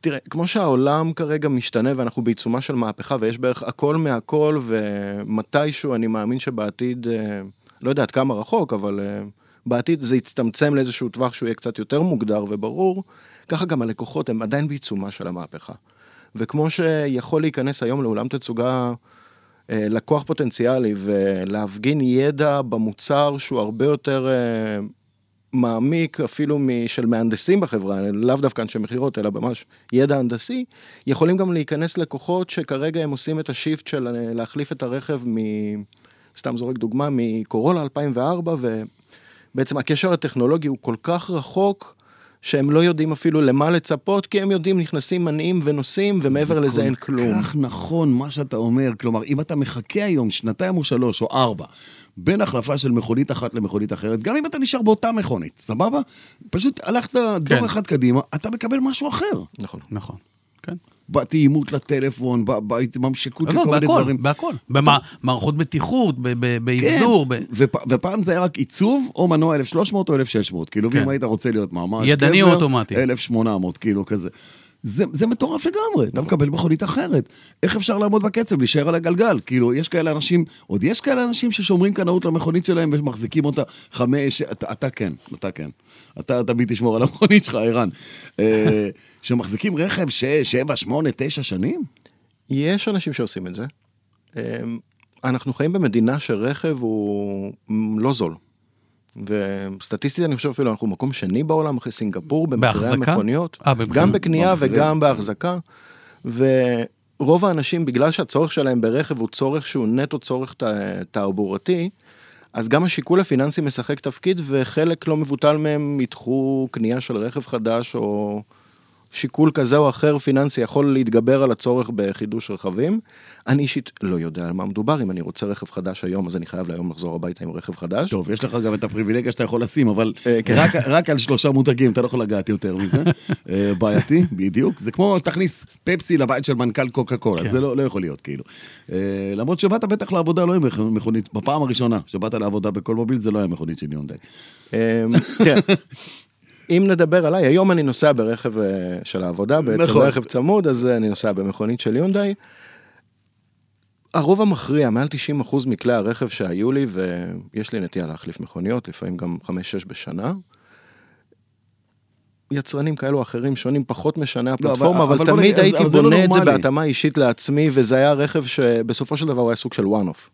תראה, כמו שהעולם כרגע משתנה ואנחנו בעיצומה של מהפכה ויש בערך הכל מהכל ומתישהו אני מאמין שבעתיד, אה, לא יודע עד כמה רחוק, אבל אה, בעתיד זה יצטמצם לאיזשהו טווח שהוא יהיה קצת יותר מוגדר וברור, ככה גם הלקוחות הם עדיין בעיצומה של המהפכה. וכמו שיכול להיכנס היום לאולם תצוגה לקוח פוטנציאלי ולהפגין ידע במוצר שהוא הרבה יותר אה, מעמיק אפילו של מהנדסים בחברה, לאו דווקא אנשי מכירות, אלא ממש ידע הנדסי, יכולים גם להיכנס לקוחות שכרגע הם עושים את השיפט של אה, להחליף את הרכב מ... סתם זורק דוגמה, מקורולה 2004, ובעצם הקשר הטכנולוגי הוא כל כך רחוק, שהם לא יודעים אפילו למה לצפות, כי הם יודעים, נכנסים מניעים ונוסעים, ומעבר לזה אין כלום. זה כל כך נכון מה שאתה אומר. כלומר, אם אתה מחכה היום שנתיים או שלוש או ארבע, בין החלפה של מכונית אחת למכונית אחרת, גם אם אתה נשאר באותה מכונית, סבבה? פשוט הלכת דור כן. אחד קדימה, אתה מקבל משהו אחר. נכון. נכון. כן. בתאימות לטלפון, בהתממשקות עזוב, לכל מיני דברים. בהכל. במערכות בטיחות, ב- ב- באבזור. ב- ופ, ופעם זה היה רק עיצוב, או מנוע 1300 או 1600, כאילו, כן. ואם היית רוצה להיות ממש ידני או אוטומטי. 1800, כאילו כזה. זה, זה מטורף לגמרי, אתה מקבל מכונית אחרת. איך אפשר לעמוד בקצב, להישאר על הגלגל? כאילו, יש כאלה אנשים, עוד יש כאלה אנשים ששומרים קנאות למכונית שלהם ומחזיקים אותה חמש, אתה, אתה כן, אתה כן. אתה תמיד תשמור על המכונית שלך, ערן. שמחזיקים רכב שש, שבע, שמונה, תשע שנים? יש אנשים שעושים את זה. אמ, אנחנו חיים במדינה שרכב הוא לא זול. וסטטיסטית אני חושב אפילו אנחנו מקום שני בעולם אחרי סינגפור במחירי? המכוניות. אה, במחירים- גם בקנייה במחירים. וגם בהחזקה. ורוב האנשים בגלל שהצורך שלהם ברכב הוא צורך שהוא נטו צורך ת- תעבורתי, אז גם השיקול הפיננסי משחק תפקיד וחלק לא מבוטל מהם ידחו קנייה של רכב חדש או שיקול כזה או אחר פיננסי יכול להתגבר על הצורך בחידוש רכבים. אני אישית לא יודע על מה מדובר, אם אני רוצה רכב חדש היום, אז אני חייב להיום לחזור הביתה עם רכב חדש. טוב, יש לך גם את הפריבילגיה שאתה יכול לשים, אבל אה, כן. רק, רק על שלושה מותגים, אתה לא יכול לגעת יותר מזה. אה, בעייתי, בדיוק. זה כמו תכניס פפסי לבית של מנכ"ל קוקה קולה, כן. זה לא, לא יכול להיות, כאילו. אה, למרות שבאת בטח לעבודה לא עם מכ- מכונית, בפעם הראשונה שבאת לעבודה בכל מוביל, זה לא היה מכונית של יונדאי. אמ, תראה, אם נדבר עליי, היום אני נוסע ברכב אה, של העבודה, בעצם נכון. רכב צמוד, אז אה, אני נוסע במכונית של יונדאי. הרוב המכריע, מעל 90% מכלי הרכב שהיו לי, ויש לי נטייה להחליף מכוניות, לפעמים גם 5-6 בשנה. יצרנים כאלו או אחרים שונים, פחות משנה אבל- הפלטפורמה, אבל, אבל בוא תמיד נגיד, הייתי אבל לא בונה את זה. בהתאמה אישית לעצמי, וזה היה רכב שבסופו של דבר הוא היה סוג של one-off.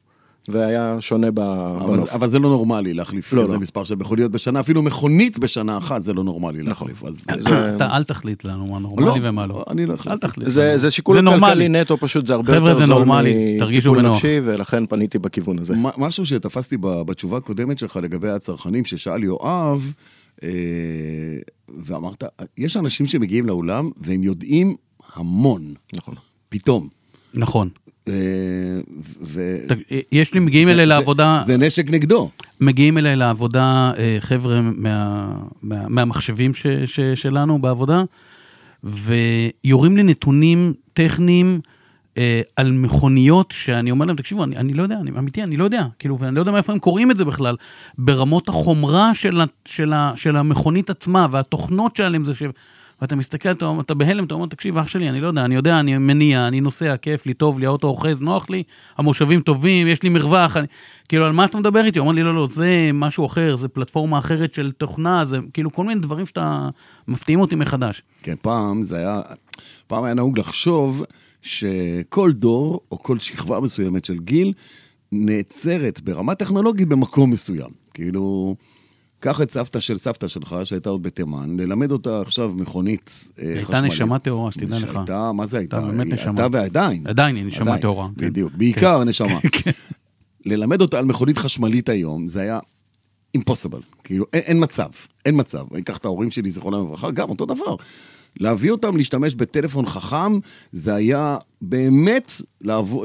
והיה שונה ב- אבל, בנוף. זה- אבל זה לא נורמלי להחליף לא, כזה לא. מספר של מכוניות בשנה, אפילו מכונית בשנה אחת זה לא נורמלי להחליף. אז זה- אתה אל תחליט לנו מה נורמלי ומה לא. אני לא אל. תחליט. זה. זה שיקול זה. כלכלי נטו, פשוט זה הרבה יותר זה זול מטיפול. נפשי, ולכן פניתי בכיוון הזה. משהו שתפסתי ב- בתשובה הקודמת שלך לגבי הצרכנים, ששאל יואב, אה, ואמרת, יש אנשים שמגיעים לאולם והם יודעים המון, נכון. פתאום. נכון. אה, ו... יש לי, מגיעים זה- אליי זה- לעבודה, זה נשק נגדו. מגיעים אליי לעבודה אה, חבר'ה מה, מה, מהמחשבים ש, ש, שלנו בעבודה, ויורים לי נתונים טכניים אה, על מכוניות שאני אומר להם, תקשיבו, אני, אני לא יודע, אני, אמיתי, אני לא יודע, כאילו, ואני לא יודע מאיפה הם קוראים את זה בכלל, ברמות החומרה של, ה, של, ה, של המכונית עצמה והתוכנות שעליהם זה ש... ואתה מסתכל, אתה, אתה בהלם, אתה אומר, תקשיב, אח שלי, אני לא יודע, אני יודע, אני מניע, אני נוסע, כיף לי, טוב לי, האוטו אוחז, נוח לי, המושבים טובים, יש לי מרווח, אני... כאילו, על מה אתה מדבר איתי? הוא אומר לי, לא, לא, זה משהו אחר, זה פלטפורמה אחרת של תוכנה, זה כאילו כל מיני דברים שאתה... מפתיעים אותי מחדש. כן, פעם זה היה, פעם היה נהוג לחשוב שכל דור או כל שכבה מסוימת של גיל נעצרת ברמה טכנולוגית במקום מסוים. כאילו, קח את סבתא של סבתא שלך, שהייתה עוד בתימן, ללמד אותה עכשיו מכונית אה, הייתה חשמלית. נשמה טהורה, שתדע לך. שהייתה, מה זה הייתה? הייתה באמת נשמה. הייתה ועדיין. עדיין היא נשמה טהורה, כן. בדיוק, בעיקר נשמה. ללמד אותה על מכונית חשמלית היום, זה היה אימפוסיבל. כאילו, אין, אין מצב, אין מצב. אני אקח את ההורים שלי, זיכרונם לברכה, גם אותו דבר. להביא אותם להשתמש בטלפון חכם, זה היה באמת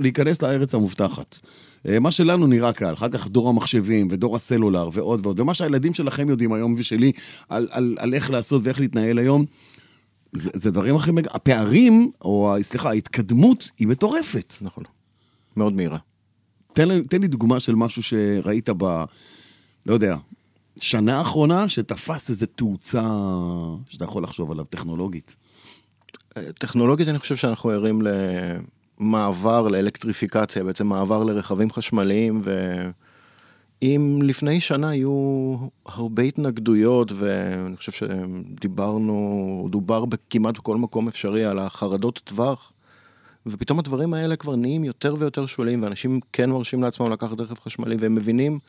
להיכנס לארץ המובטחת. אה, מה שלנו נראה קל, אחר כך דור המחשבים ודור הסלולר ועוד ועוד, ומה שהילדים שלכם יודעים היום ושלי על, על, על איך לעשות ואיך להתנהל היום, זה, זה דברים אחרים. הפערים, או סליחה, ההתקדמות היא מטורפת. נכון. מאוד מהירה. תן, תן לי דוגמה של משהו שראית ב... לא יודע, שנה האחרונה שתפס איזה תאוצה שאתה יכול לחשוב עליו, טכנולוגית. טכנולוגית אני חושב שאנחנו ערים למעבר לאלקטריפיקציה, בעצם מעבר לרכבים חשמליים, ואם לפני שנה היו הרבה התנגדויות, ואני חושב שדיברנו, דובר כמעט בכל מקום אפשרי על החרדות טווח, ופתאום הדברים האלה כבר נהיים יותר ויותר שוליים, ואנשים כן מרשים לעצמם לקחת רכב חשמלי, והם מבינים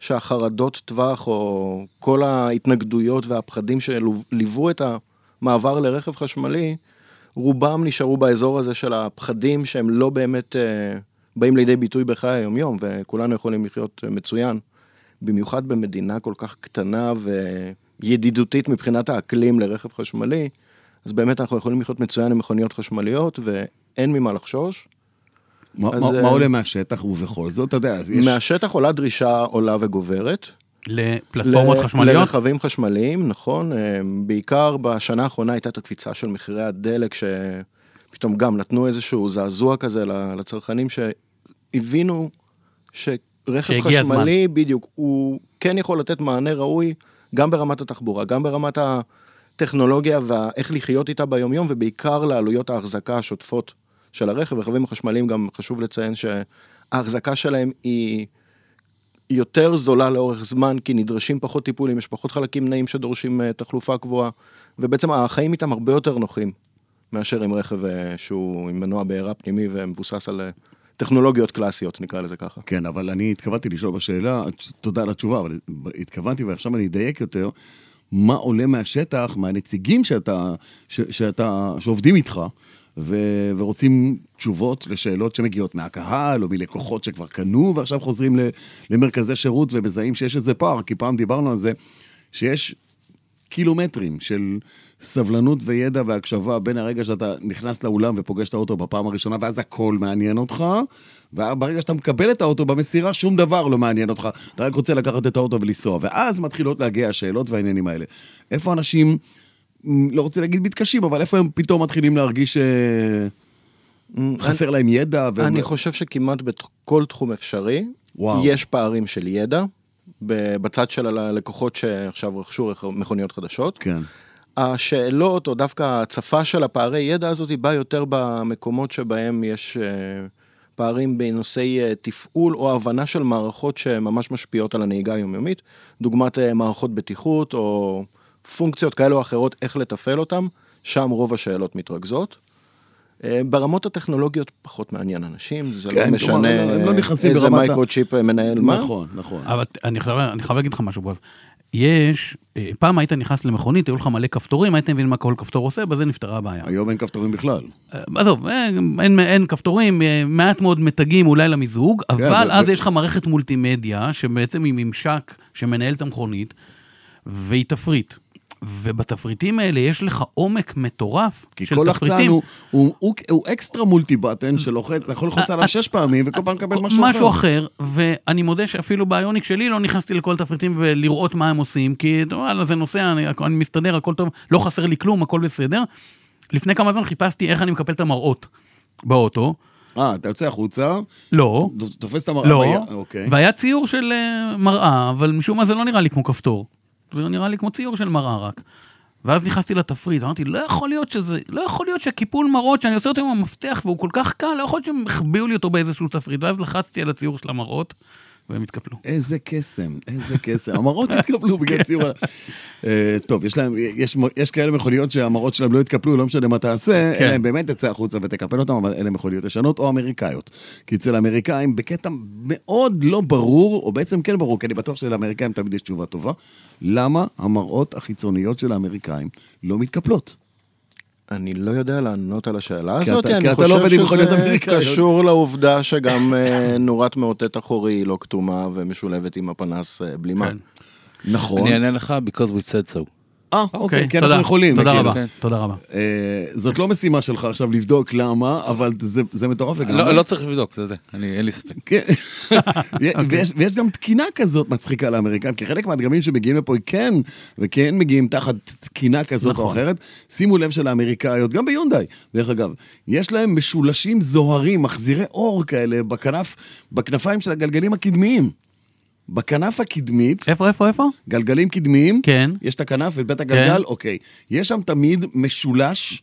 שהחרדות טווח, או כל ההתנגדויות והפחדים שליוו את המעבר לרכב חשמלי, רובם נשארו באזור הזה של הפחדים שהם לא באמת אה, באים לידי ביטוי בחיי היומיום, וכולנו יכולים לחיות אה, מצוין. במיוחד במדינה כל כך קטנה וידידותית מבחינת האקלים לרכב חשמלי, אז באמת אנחנו יכולים לחיות מצוין עם מכוניות חשמליות, ואין ממה לחשוש. מה, אז, מה, אה, מה עולה מהשטח, ובכל זאת, אתה יודע, יש... מהשטח עולה דרישה עולה וגוברת. לפלטפורמות ל- חשמליות? לרכבים חשמליים, נכון. אה, בעיקר בשנה האחרונה הייתה את הקפיצה של מחירי הדלק, שפתאום גם נתנו איזשהו זעזוע כזה לצרכנים, שהבינו שרכב חשמלי, בדיוק, הוא כן יכול לתת מענה ראוי, גם ברמת התחבורה, גם ברמת הטכנולוגיה ואיך לחיות איתה ביומיום, ובעיקר לעלויות ההחזקה השוטפות של הרכב. רכבים החשמליים גם חשוב לציין שההחזקה שלהם היא... יותר זולה לאורך זמן, כי נדרשים פחות טיפולים, יש פחות חלקים נעים שדורשים אה, תחלופה קבועה, ובעצם החיים איתם הרבה יותר נוחים מאשר עם רכב אה, שהוא עם מנוע בעירה פנימי ומבוסס על אה, טכנולוגיות קלאסיות, נקרא לזה ככה. כן, אבל אני התכוונתי לשאול בשאלה, תודה על התשובה, אבל התכוונתי, ועכשיו אני אדייק יותר, מה עולה מהשטח, מהנציגים שאתה, ש, שאתה, שעובדים איתך, ו, ורוצים תשובות לשאלות שמגיעות מהקהל, או מלקוחות שכבר קנו, ועכשיו חוזרים ל, למרכזי שירות ומזהים שיש איזה פער, כי פעם דיברנו על זה, שיש קילומטרים של סבלנות וידע והקשבה בין הרגע שאתה נכנס לאולם ופוגש את האוטו בפעם הראשונה, ואז הכל מעניין אותך, וברגע שאתה מקבל את האוטו במסירה, שום דבר לא מעניין אותך. אתה רק רוצה לקחת את האוטו ולנסוע, ואז מתחילות להגיע השאלות והעניינים האלה. איפה אנשים, לא רוצה להגיד מתקשים, אבל איפה הם פתאום מתחילים להרגיש שחסר להם ידע? והם- אני חושב שכמעט בכל תחום אפשרי, וואו. יש פערים של ידע, בצד של הלקוחות שעכשיו רכשו מכוניות חדשות. כן. השאלות, או דווקא ההצפה של הפערי ידע הזאת, היא באה יותר במקומות שבהם יש אה, פערים בנושאי אה, תפעול או הבנה של מערכות שממש משפיעות על הנהיגה היומיומית, דוגמת אה, מערכות בטיחות או פונקציות כאלה או אחרות, איך לתפעל אותם, שם רוב השאלות מתרכזות. אה, ברמות הטכנולוגיות פחות מעניין אנשים, זה כן, לא משנה הם לא נכנסים איזה ברמת ה- microchip מנהל מה. נכון, נכון. אבל אני חייב, אני חייב להגיד לך משהו, בועז. יש, אה, פעם היית נכנס למכונית, היו לך מלא כפתורים, היית מבין מה כל כפתור עושה, בזה נפתרה הבעיה. היום אין כפתורים בכלל. אה, עזוב, אין, אין, אין כפתורים, מעט מאוד מתגים אולי למיזוג, אבל ו- אז ו- יש לך מערכת מולטימדיה, שבעצם היא ממשק שמנהל את המכונית, והיא תפריט. ובתפריטים האלה יש לך עומק מטורף כי של כל לחצן תפריטים. הוא, הוא, הוא, הוא אקסטרה מולטי בטן שלוחץ, אתה יכול ללחוץ עליו שש פעמים וכל פעם לקבל משהו אחר. אה, משהו אחר, ואני מודה שאפילו באיוניק שלי לא נכנסתי לכל התפריטים ולראות מה הם עושים, כי וואלה, זה נוסע, אני, אני מסתדר, הכל טוב, לא חסר לי כלום, הכל בסדר. לפני כמה זמן חיפשתי איך אני מקפל את המראות באוטו. אה, אתה יוצא החוצה, לא, תופס את המראה. לא, ביד- אוקיי. והיה ציור של אה, מראה, אבל משום מה זה לא נראה לי כמו כפתור. זה נראה לי כמו ציור של מראה רק. ואז נכנסתי לתפריט, אמרתי, לא יכול להיות שזה, לא יכול להיות שהקיפול מראות שאני עושה אותו עם המפתח והוא כל כך קל, לא יכול להיות שהם החביאו לי אותו באיזשהו תפריט. ואז לחצתי על הציור של המראות, והם התקפלו. איזה קסם, איזה קסם. המראות התקפלו בגלל ציור. ה- אה, טוב, יש להם, יש, יש כאלה מכוניות שהמראות שלהם לא התקפלו, לא משנה מה תעשה, כן. אלא הם באמת תצא החוצה ותקפל אותם, אבל אלה מכוניות ישנות או אמריקאיות. כי אצל האמריקאים, בקטע מאוד לא ברור, או בעצם כן ברור, כי אני בטוח שלאמריקאים תמיד יש תשובה טובה, למה המראות החיצוניות של האמריקאים לא מתקפלות? אני לא יודע לענות על השאלה כי הזאת, אתה- כי אני אתה לא עובד עם חושב מכוניות שזה. קשור לעובדה שגם אה, נורת מאותת אחורי היא לא כתומה ומשולבת עם הפנס אה, בלימה. כן. נכון. אני אענה לך, because we said so. אה, אוקיי, כי תודה, אנחנו יכולים. תודה. רבה, כן. תודה רבה. אה, זאת לא משימה שלך עכשיו לבדוק למה, אבל זה, זה מטורף לגמרי. לא לא צריך לבדוק, זה זה, אני- אין לי ספק. כן. ויש, ויש גם תקינה כזאת מצחיקה לאמריקאים, כי חלק מהדגמים שמגיעים לפה כן, וכן מגיעים תחת תקינה כזאת. או נכון. אחרת. שימו לב שלאמריקאיות, גם ביונדאי, דרך אגב, יש להם משולשים זוהרים, מחזירי אור כאלה, בכנפיים של הגלגלים הקדמיים. בכנף הקדמית, איפה, איפה, איפה? גלגלים קדמיים, כן. יש את הכנף ואת בית הגלגל, כן. אוקיי. יש שם תמיד משולש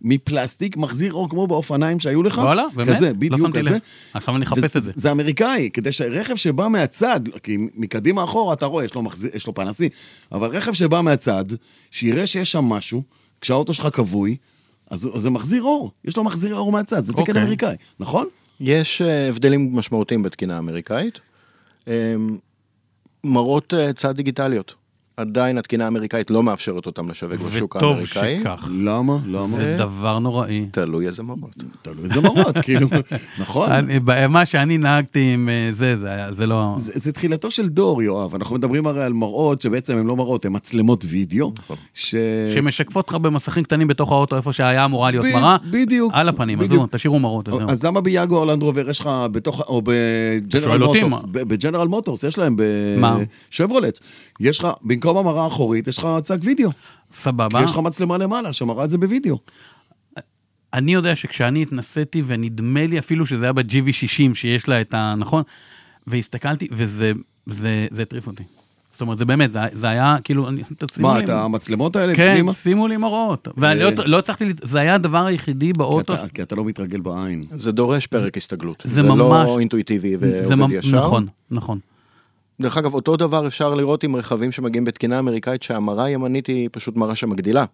מפלסטיק, מחזיר אור כמו באופניים שהיו לך. וואלה, באמת? כזה, לא בדיוק שמתי כזה. לב. עכשיו אני אחפש את זה. זה אמריקאי, כדי שרכב שבא מהצד, כי מקדימה אחורה אתה רואה, יש לו, מחזיר, יש לו פנסי, אבל רכב שבא מהצד, שיראה שיש שם משהו, כשהאוטו שלך כבוי, אז, אז זה מחזיר אור, יש לו מחזיר אור מהצד, זה תקן אוקיי. אמריקאי, נכון? יש אה, הבדלים משמעותיים בתקינה האמריקאית. אה, מראות אה, צד דיגיטליות. עדיין התקינה האמריקאית לא מאפשרת אותם לשווק בשוק וטוב האמריקאי. שכך. למה? למה? זה דבר נוראי. תלוי איזה מראות. תלוי איזה מראות, כאילו, נכון. מה שאני נהגתי עם אה, זה, זה לא... זה, זה תחילתו של דור, יואב. אנחנו מדברים הרי על מראות שבעצם הן לא מראות, הן מצלמות וידאו. ש... שמשקפות לך במסכים קטנים בתוך האוטו, איפה שהיה אמורה להיות מראה, בדיוק. על הפנים. עזבו, תשאירו מראות. אז למה ביאגו אורלנד יש לך בתוך, או בג'נרל מוטורס, בג'נרל מוטורס, יש להם מה? בשברולט, יש לך, במקום המראה האחורית, יש לך צג וידאו. סבבה. כי יש לך מצלמה למעלה שמראה את זה בווידאו. אני יודע שכשאני התנסיתי, ונדמה לי אפילו שזה היה ב-GV60, שיש לה את ה... נכון? והסתכלתי, וזה זה, זה הטריף אותי. זאת אומרת, זה באמת, זה, זה היה כאילו... אני- תשימו מה, לי- את המצלמות האלה? כן, פנימה? שימו לי מראות. ואני אה. לא- לא הצלחתי, זה היה הדבר היחידי כי באוטו. אתה- כי אתה לא מתרגל בעין. זה דורש פרק הסתגלות. זה זה ממש- לא אינטואיטיבי זה ועובד ממ- ישר. נכון, נכון. דרך אגב, אותו דבר אפשר לראות עם רכבים שמגיעים בתקינה אמריקאית, שהמראה הימנית היא פשוט מראה שמגדילה.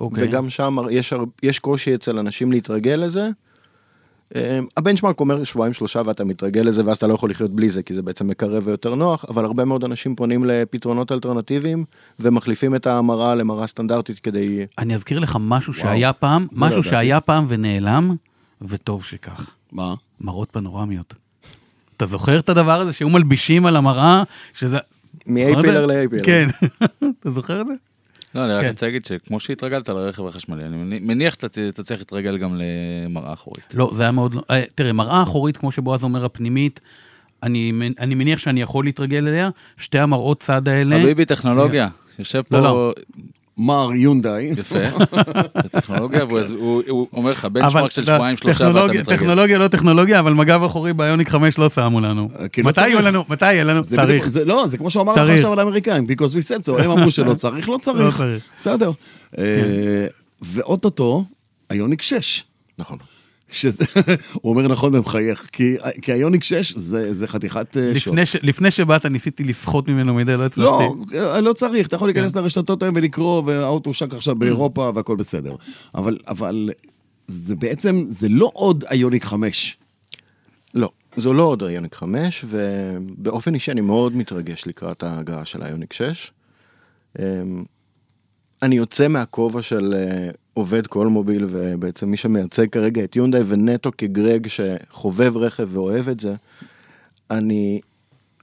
אוקיי. וגם שם יש, יש קושי אצל אנשים להתרגל לזה. אה, הבנצ'מארק אומר שבועיים שלושה ואתה מתרגל לזה ואז אתה לא יכול לחיות בלי זה כי זה בעצם מקרב ויותר נוח אבל הרבה מאוד אנשים פונים לפתרונות אלטרנטיביים ומחליפים את המראה למראה סטנדרטית כדי אני אזכיר לך משהו שהיה פעם, לא משהו ידעתי. שהיה פעם ונעלם, וטוב שכך. מה? מראות פנורמיות. אתה זוכר את הדבר הזה שהיו מלבישים על המראה, שזה... מ-A פילר? ל-A פילר. כן. אתה זוכר את זה? לא, אני רק כן. רוצה להגיד שכמו שהתרגלת לרכב החשמלי, אני מני- מניח שאתה צריך להתרגל גם למראה אחורית. לא, זה היה מאוד... לא- אה, תראה, מראה אחורית, כמו שבועז אומר, הפנימית, אני מנ- אני מניח שאני יכול להתרגל אליה. שתי המראות צד האלה... חביבי, טכנולוגיה. יושב פה, לא, לא. מר יונדאי. יפה, טכנולוגיה, והוא הוא- הוא אומר לך, אבל benchmark של שבועיים, שלושה, ואתה מתרגל. טכנולוגיה לא טכנולוגיה, אבל מגב אחורי באיוניק 5 לא שמו לנו. אה, לא מתי. יהיו לנו? מתי יהיה לנו? צריך. לא, זה כמו שהוא אמר לך צריך. עכשיו על האמריקאים, because we said so, הם אמרו שלא צריך, לא צריך. לא צריך. בסדר. אה, ואו-טו-טו, איוניק 6. נכון. שזה, הוא אומר נכון ומחייך, כי, כי האיוניק 6 זה, זה חתיכת אה, שוס. לפני ש- לפני שבאת ניסיתי לסחוט ממנו מידע, לא הצלחתי. לא, לא צריך, אתה יכול להיכנס כן. לרשתות היום ולקרוא, והאוטו הושק עכשיו באירופה והכל בסדר. אבל, אבל זה בעצם, זה לא עוד האיוניק 5. לא, זו לא עוד האיוניק 5, ובאופן אישי אני מאוד מתרגש לקראת ההגעה של האיוניק 6. אני יוצא מהכובע של אה, עובד כלמוביל, ובעצם מי שמייצג כרגע את יונדאי ונטו כגרג שחובב רכב ואוהב את זה, אני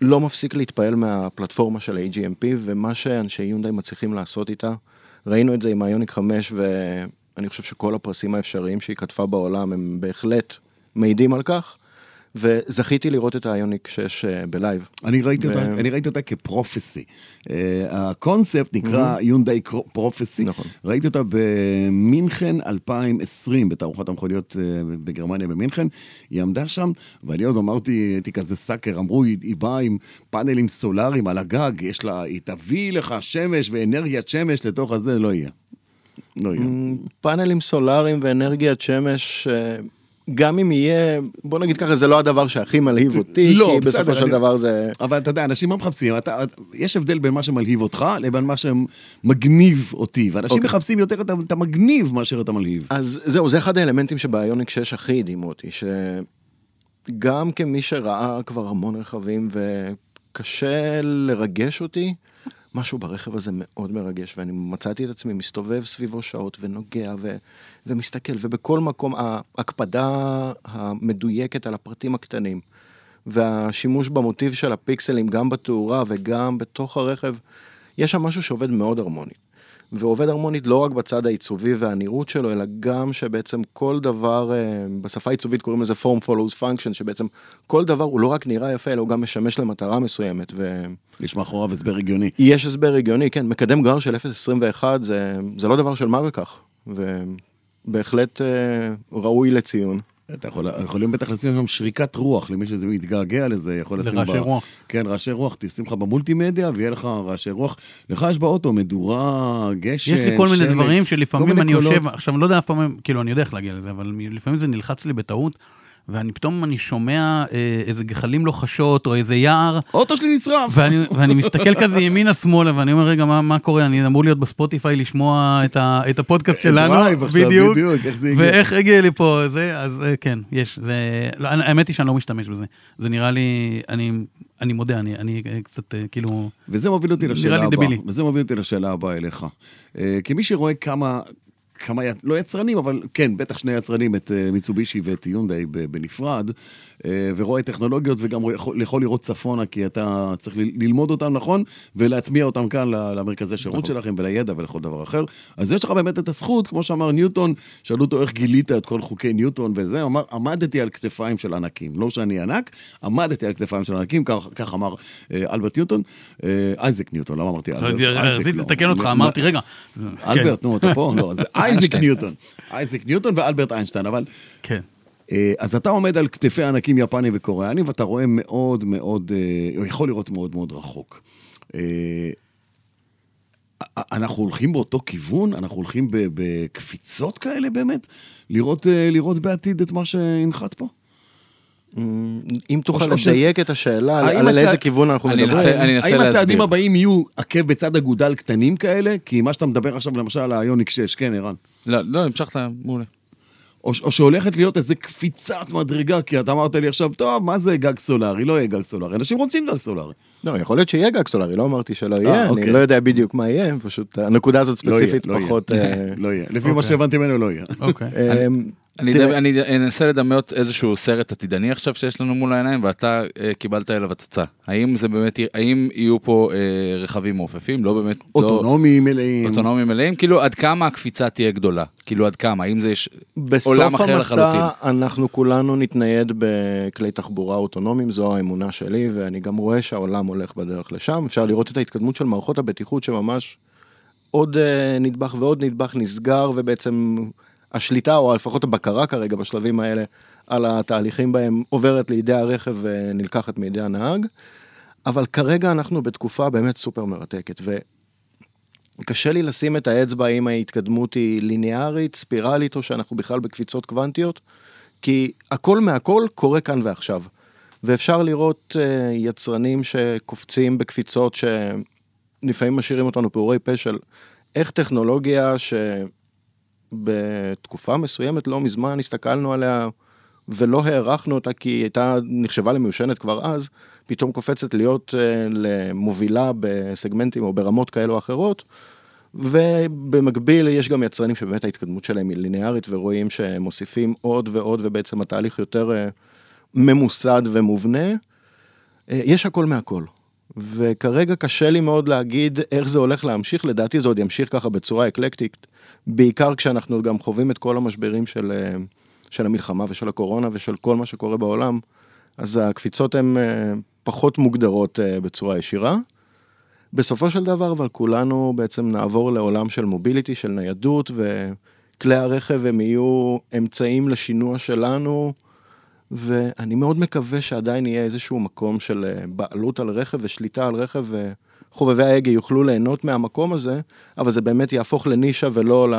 לא מפסיק להתפעל מהפלטפורמה של ה-E-GMP ומה שאנשי יונדאי מצליחים לעשות איתה. ראינו את זה עם האיוניק 5 ואני חושב שכל הפרסים האפשריים שהיא קטפה בעולם הם בהחלט מעידים על כך. וזכיתי לראות את האיוניק 6 אה, ב live. אני ראיתי, ו- אותה, אני ראיתי אותה כ Prophecy. Uh, הקונספט נקרא יונדאי פרופסי. נכון. ראיתי אותה במינכן 2020, בתערוכת המכוניות uh, בגרמניה במינכן. היא עמדה שם, ואני עוד אמרתי, הייתי כזה סאקר, אמרו, היא, היא באה עם פאנלים סולאריים על הגג, יש לה, היא תביא לך שמש ואנרגיית שמש לתוך הזה, לא יהיה. לא יהיה. פאנלים סולאריים ואנרגיית שמש, אה, גם אם יהיה, בוא נגיד ככה, זה לא הדבר שהכי מלהיב אותי, לא, כי בסדר, בסופו של אני- דבר זה... אבל אתה יודע, אנשים מה מחפשים? אתה, יש הבדל בין מה שמלהיב אותך לבין מה שמגניב אותי, ואנשים אוקיי. מחפשים יותר את את המגניב מאשר את המלהיב. אז זהו, זה אחד האלמנטים שביוניק 6 הכי הדהימו אותי, שגם כמי שראה כבר המון רכבים וקשה לרגש אותי, משהו ברכב הזה מאוד מרגש, ואני מצאתי את עצמי מסתובב סביבו שעות ונוגע ו... ומסתכל, ובכל מקום ההקפדה המדויקת על הפרטים הקטנים, והשימוש במוטיב של הפיקסלים גם בתאורה וגם בתוך הרכב, יש שם משהו שעובד מאוד הרמונית. ועובד הרמונית לא רק בצד העיצובי והנראות שלו, אלא גם שבעצם כל דבר, אה, בשפה העיצובית קוראים לזה form follows function, שבעצם כל דבר הוא לא רק נראה יפה, אלא הוא גם משמש למטרה מסוימת. יש מאחוריו הסבר הגיוני. ויש הסבר הגיוני, כן, מקדם גרר של 0.21 זה, זה לא דבר של מה בכך, ובהחלט אה, ראוי לציון. אתה יכול, יכולים בטח לשים שם שריקת רוח, למי שזה מתגעגע לזה, יכול לשים... לרעשי רוח. כן, רעשי רוח, תשים לך במולטימדיה ויהיה לך רעשי רוח. לך יש באוטו מדורה, גשם, יש לי כל מיני שלג, דברים שלפעמים אני קולות. יושב, עכשיו אני לא יודע אף פעם, כאילו אני יודע איך להגיע לזה, אבל לפעמים זה נלחץ לי בטעות, ואני פתאום אני שומע אה, איזה גחלים לוחשות או איזה יער, האוטו שלי נשרף! ואני, ואני מסתכל כזה ימינה שמאלה ואני אומר רגע מה, מה קורה אני אמור להיות בספוטיפיי לשמוע את, ה, את הפודקאסט שלנו דרייב עכשיו, בדיוק, איך זה הגיע. ואיך הגיע לי פה זה אז אה, כן יש זה לא, האמת היא שאני לא משתמש בזה זה נראה לי אני אני מודה אני אני אה, קצת אה, כאילו וזה מוביל אותי נראה לשאלה לי הבאה. דבילי. וזה מוביל אותי לשאלה הבאה אליך. אה, כמי שרואה כמה, כמה, לא יצרנים, אבל כן, בטח שני יצרנים, את אה, מיצובישי ואת יונדאי בנפרד, ורואה טכנולוגיות וגם יכול, לראות צפונה, כי אתה צריך ללמוד אותם נכון, ולהטמיע אותם כאן למרכזי שירות שלכם ולידע ולכל דבר אחר. אז יש לך באמת את הזכות, כמו שאמר ניוטון, שאלו אותו איך גילית את כל חוקי ניוטון וזה, אמר, עמדתי על כתפיים של ענקים. לא שאני ענק, עמדתי על כתפיים של ענקים, כך, כך אמר אה, אלברט ניוטון, אה, אייזק ניוטון, למה אמרתי אלברט? רציתי לא. לתקן אותך אמרתי רגע אלברט, נו, אתה פה? לא, זה אייזק ניוטון. אייזק ניוטון ואלברט איינשטיין, אבל... כן אה, אז אתה עומד על כתפי ענקים יפנים וקוריאנים, ואתה רואה מאוד מאוד, אה, או יכול לראות מאוד מאוד רחוק. אה, אנחנו הולכים באותו כיוון? אנחנו הולכים ב- בקפיצות כאלה באמת? לראות, אה, לראות בעתיד את מה שהנחת פה? אם תוכל לדייק את השאלה, על על איזה כיוון אנחנו אני מדברים. אנסה- אני אנסה האם הצעדים. הבאים יהיו עקב בצד אגודל קטנים כאלה? כי מה שאתה מדבר עכשיו, למשל, על היוניק 6, כן, ערן? לא, לא, המשכת, מעולה. או, או שהולכת להיות איזה קפיצת מדרגה, כי אתה אמרת לי עכשיו, טוב, מה זה גג סולארי? לא יהיה גג סולארי. אנשים רוצים גג סולארי. לא, יכול להיות שיהיה גג סולארי, לא אמרתי שלא יהיה, אני אוקיי. לא יודע בדיוק מה יהיה, פשוט הנקודה הזאת לא יהיה, ספציפית לא יהיה. פחות... אה, לא יהיה. לפי מה שהבנתי ממנו, לא יהיה. אני תראה, ד- אני אנסה לדמיות איזשהו סרט עתידני עכשיו שיש לנו מול העיניים ואתה אה, קיבלת אליו הצצה. האם זה באמת, האם יהיו פה אה, רכבים מעופפים? לא באמת, לא- אוטונומיים מלאים. אוטונומיים מלאים? כאילו עד כמה הקפיצה תהיה גדולה? כאילו עד כמה? האם זה יש בסוף עולם אחר לחלוטין? המסע אנחנו כולנו נתנייד בכלי תחבורה אוטונומיים, זו האמונה שלי, ואני גם רואה שהעולם הולך בדרך לשם. אפשר לראות את ההתקדמות של מערכות הבטיחות שממש עוד אה, נדבך ועוד נדבך נסגר, ובעצם השליטה, או לפחות הבקרה כרגע בשלבים האלה, על התהליכים בהם עוברת לידי הרכב ונלקחת מידי הנהג. אבל כרגע אנחנו בתקופה באמת סופר מרתקת, וקשה לי לשים את האצבע אם ההתקדמות היא ליניארית, ספירלית, או שאנחנו בכלל בקפיצות קוונטיות, כי הכל מהכל קורה כאן ועכשיו. ואפשר לראות אה, יצרנים שקופצים בקפיצות שלפעמים משאירים אותנו פעורי פה של איך טכנולוגיה שבתקופה מסוימת, לא מזמן, הסתכלנו עליה ולא הערכנו אותה כי היא הייתה נחשבה למיושנת כבר אז, פתאום קופצת להיות אה, למובילה בסגמנטים או ברמות כאלו או אחרות. ובמקביל יש גם יצרנים שבאמת ההתקדמות שלהם היא ליניארית ורואים שהם מוסיפים עוד ועוד ובעצם התהליך יותר אה, ממוסד ומובנה. אה, יש הכל מהכל. וכרגע קשה לי מאוד להגיד איך זה הולך להמשיך, לדעתי זה עוד ימשיך ככה בצורה אקלקטית, בעיקר כשאנחנו גם חווים את כל המשברים של, אה, של המלחמה ושל הקורונה ושל כל מה שקורה בעולם, אז הקפיצות הן פחות מוגדרות בצורה ישירה. בסופו של דבר, אבל כולנו בעצם נעבור לעולם של מוביליטי, של ניידות, וכלי הרכב הם יהיו אמצעים לשינוע שלנו, ואני מאוד מקווה שעדיין יהיה איזשהו מקום של אה, בעלות על רכב ושליטה על רכב, וחובבי ההגה יוכלו ליהנות מהמקום הזה, אבל זה באמת יהפוך לנישה ולא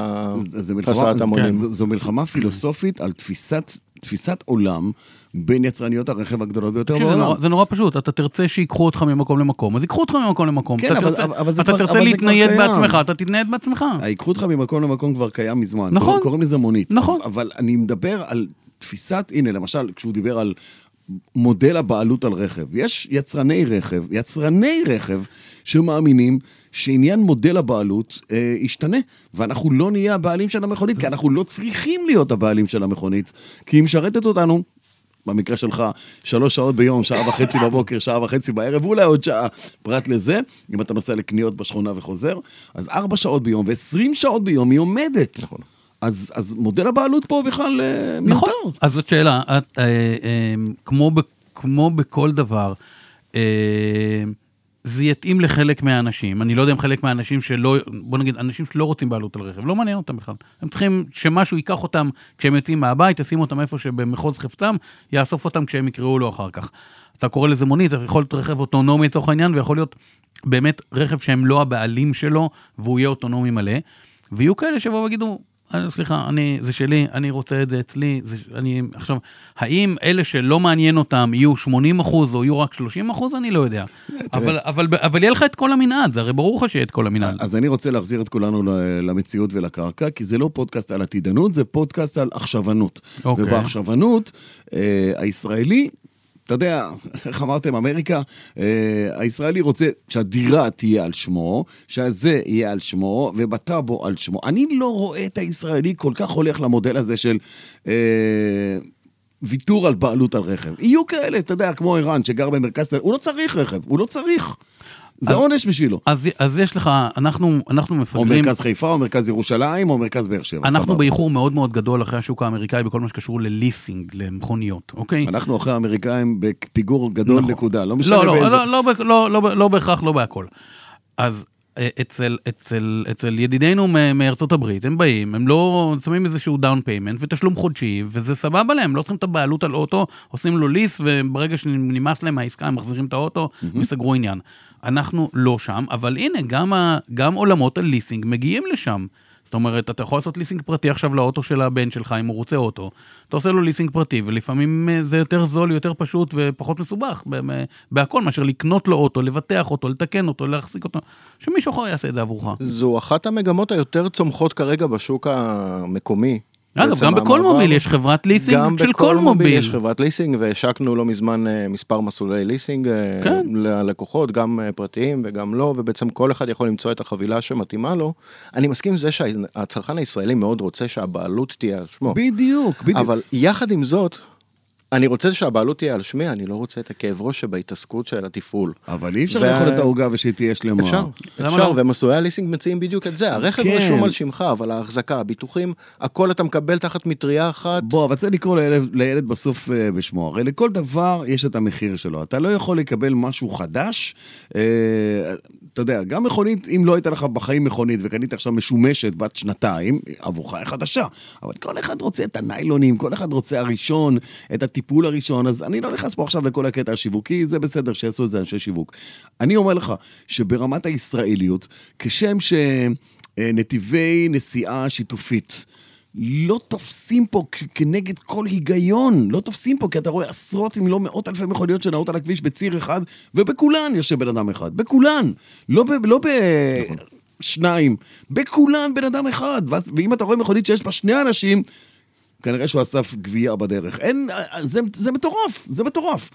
להסעת המונים. זו מלחמה פילוסופית על תפיסת, תפיסת עולם. בין יצרניות הרכב הגדולות ביותר בעולם. זה נורא, זה נורא פשוט, אתה תרצה שיקחו אותך ממקום למקום, אז ייקחו אותך ממקום למקום. כן, אבל, תרצה, אבל זה אתה כבר, תרצה אבל להתנייד זה כבר בעצמך, קיים. אתה תתנייד בעצמך. ייקחו אותך ממקום למקום כבר קיים מזמן. נכון. קוראים, קוראים לזה מונית. נכון. אבל אני מדבר על תפיסת, הנה, למשל, כשהוא דיבר על מודל הבעלות על רכב. יש יצרני רכב, יצרני רכב, שמאמינים שעניין מודל הבעלות אה, ישתנה, ואנחנו לא נהיה הבעלים של המכונית, כי אנחנו לא צריכים להיות הבעלים של המכונית, כי היא משרתת אותנו. במקרה שלך, שלוש שעות ביום, שעה וחצי בבוקר, שעה וחצי בערב, ואולי עוד שעה פרט לזה, אם אתה נוסע לקניות בשכונה וחוזר, אז ארבע שעות ביום ועשרים שעות ביום היא עומדת. נכון. אז, אז מודל הבעלות פה בכלל אה, מיותר. נכון, אז זאת שאלה, את, אה, אה, כמו, ב, כמו בכל דבר, אה, זה יתאים לחלק מהאנשים, אני לא יודע אם חלק מהאנשים שלא, בוא נגיד, אנשים שלא רוצים בעלות על רכב, לא מעניין אותם בכלל. הם צריכים שמשהו ייקח אותם כשהם יוצאים מהבית, ישים אותם איפה שבמחוז חפצם, יאסוף אותם כשהם יקראו לו אחר כך. אתה קורא לזה מונית, יכול להיות רכב אוטונומי לצורך העניין, ויכול להיות באמת רכב שהם לא הבעלים שלו, והוא יהיה אוטונומי מלא. ויהיו כאלה שיבואו ויגידו, "אה, סליחה, אני, זה שלי, אני רוצה את זה אצלי, זה, אני, עכשיו, האם אלה שלא מעניין אותם יהיו 80 אחוז או יהיו רק 30 אחוז, אני לא יודע. אבל, אבל, אבל יהיה לך את כל המנעד, זה הרי ברור לך שיהיה את כל המנעד. אז אני רוצה להחזיר את כולנו למציאות ולקרקע, כי זה לא פודקאסט על עתידנות, זה פודקאסט על עכשוונות. אוקיי. ובעכשוונות, אה, הישראלי, אתה יודע, איך אמרתם, אמריקה, אה, הישראלי רוצה שהדירה תהיה על שמו, שהזה יהיה על שמו, ובטאבו על שמו. אני לא רואה את הישראלי כל כך הולך למודל הזה של... אה, ויתור על בעלות על רכב. יהיו כאלה, אתה יודע, כמו ערן שגר במרכז תל אביב, הוא לא צריך רכב, הוא לא צריך. זה עונש בשבילו. אז, אז יש לך, אנחנו, אנחנו או מפגרים, מרכז חיפה, או מרכז ירושלים, או מרכז באר שבע. אנחנו סבבה. באיחור מאוד מאוד גדול אחרי השוק האמריקאי בכל מה שקשור לליסינג, למכוניות, אוקיי? אנחנו אחרי האמריקאים בפיגור גדול נכון. נקודה, לא משנה לא, לא, באיזה. לא, לא, ב- לא, לא, לא בהכרח, לא בהכל. אז אצל, אצל, אצל ידידינו מארצות הברית, הם באים, הם לא שמים איזשהו down payment ותשלום חודשי, וזה סבבה להם, לא צריכים את הבעלות על אוטו, עושים לו lease, וברגע שנמאס להם מהעסקה, הם מחזירים את האוטו וסגרו עניין. אנחנו לא שם, אבל הנה, גם, ה, גם עולמות הליסינג מגיעים לשם. זאת אומרת, אתה יכול לעשות ליסינג פרטי עכשיו לאוטו של הבן שלך, אם הוא רוצה אוטו. אתה עושה לו ליסינג פרטי, ולפעמים אה, זה יותר זול, יותר פשוט ופחות מסובך בהכל, מאשר לקנות לו אוטו, לבטח אותו, לתקן אותו, להחזיק אותו. שמישהו אחר יעשה את זה עבורך. זו אחת המגמות היותר צומחות כרגע בשוק המקומי. אגב, גם בכל המעבר- מוביל יש חברת ליסינג גם של בכל כל מוביל מוביל. יש חברת ליסינג, והשקנו לא מזמן אה, מספר מסלולי ליסינג אה, כן. ללקוחות, גם אה, פרטיים וגם לא, ובעצם כל אחד יכול למצוא את החבילה שמתאימה לו. אני מסכים עם זה שהצרכן הישראלי מאוד רוצה שהבעלות תהיה על שמו, בדיוק, בדיוק. אבל יחד עם זאת, אני רוצה שהבעלות תהיה על שמי, אני לא רוצה את הכאב ראש שבהתעסקות של התפעול. אבל אי אפשר וה- לאכול את העוגה ושהיא תהיה שלמה. אפשר, אפשר, לא? ומסלולי הליסינג מציעים בדיוק את זה. הרכב כן. רשום על שמך, אבל ההחזקה, הביטוחים, הכל אתה מקבל תחת מטריה אחת. בוא, אבל צריך לקרוא לילד, לילד בסוף אה, בשמו. הרי לכל דבר יש את המחיר שלו. אתה לא יכול לקבל משהו חדש. אה, אתה יודע, גם מכונית, אם לא הייתה לך בחיים מכונית וקנית עכשיו משומשת בת שנתיים, עבורך היא חדשה. אבל כל אחד רוצה את הניילונים, כל אחד רוצה הראשון, את הטיפול הראשון, אז אני לא נכנס פה עכשיו לכל הקטע השיווקי, זה בסדר שיעשו את זה אנשי שיווק. אני אומר לך שברמת הישראליות, כשם שנתיבי נסיעה שיתופית, לא תופסים פה כנגד כל היגיון, לא תופסים פה, כי אתה רואה עשרות אם לא מאות אלפי מכוניות שנעות על הכביש בציר אחד, ובכולן יושב בן אדם אחד, בכולן. לא, ב, לא בשניים, בכולן בן אדם אחד. ואם אתה רואה מכונית שיש בה שני אנשים, כנראה שהוא אסף גבייה בדרך. אין, זה, זה מטורף, זה מטורף.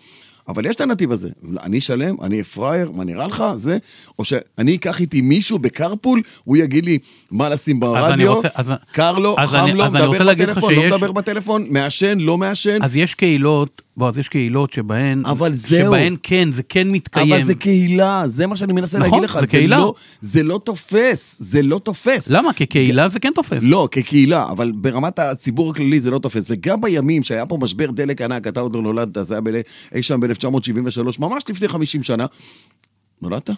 אבל יש את הנתיב הזה. אני שלם, אני פראייר, מה נראה לך? זה, או שאני אקח איתי מישהו בקרפול, הוא יגיד לי מה לשים ברדיו, רוצה- אז- קר לו, אז חם אני- לו, אז מדבר בטלפון, לא מדבר בטלפון, מעשן, לא מעשן. אז יש קהילות, בוא, אז יש קהילות שבהן... אבל זהו. שבהן כן, זה כן מתקיים. אבל זה קהילה, זה מה שאני מנסה נכון, להגיד לך. זה קהילה. לא, זה לא תופס, זה לא תופס. למה? כקהילה זה כן תופס. לא, כקהילה, אבל ברמת הציבור הכללי זה לא תופס. וגם בימים שהיה פה משבר דלק ענק, אתה עוד לא נולדת, זה היה ב- אי שם ב-1973, ממש לפני 50 שנה. נולדת?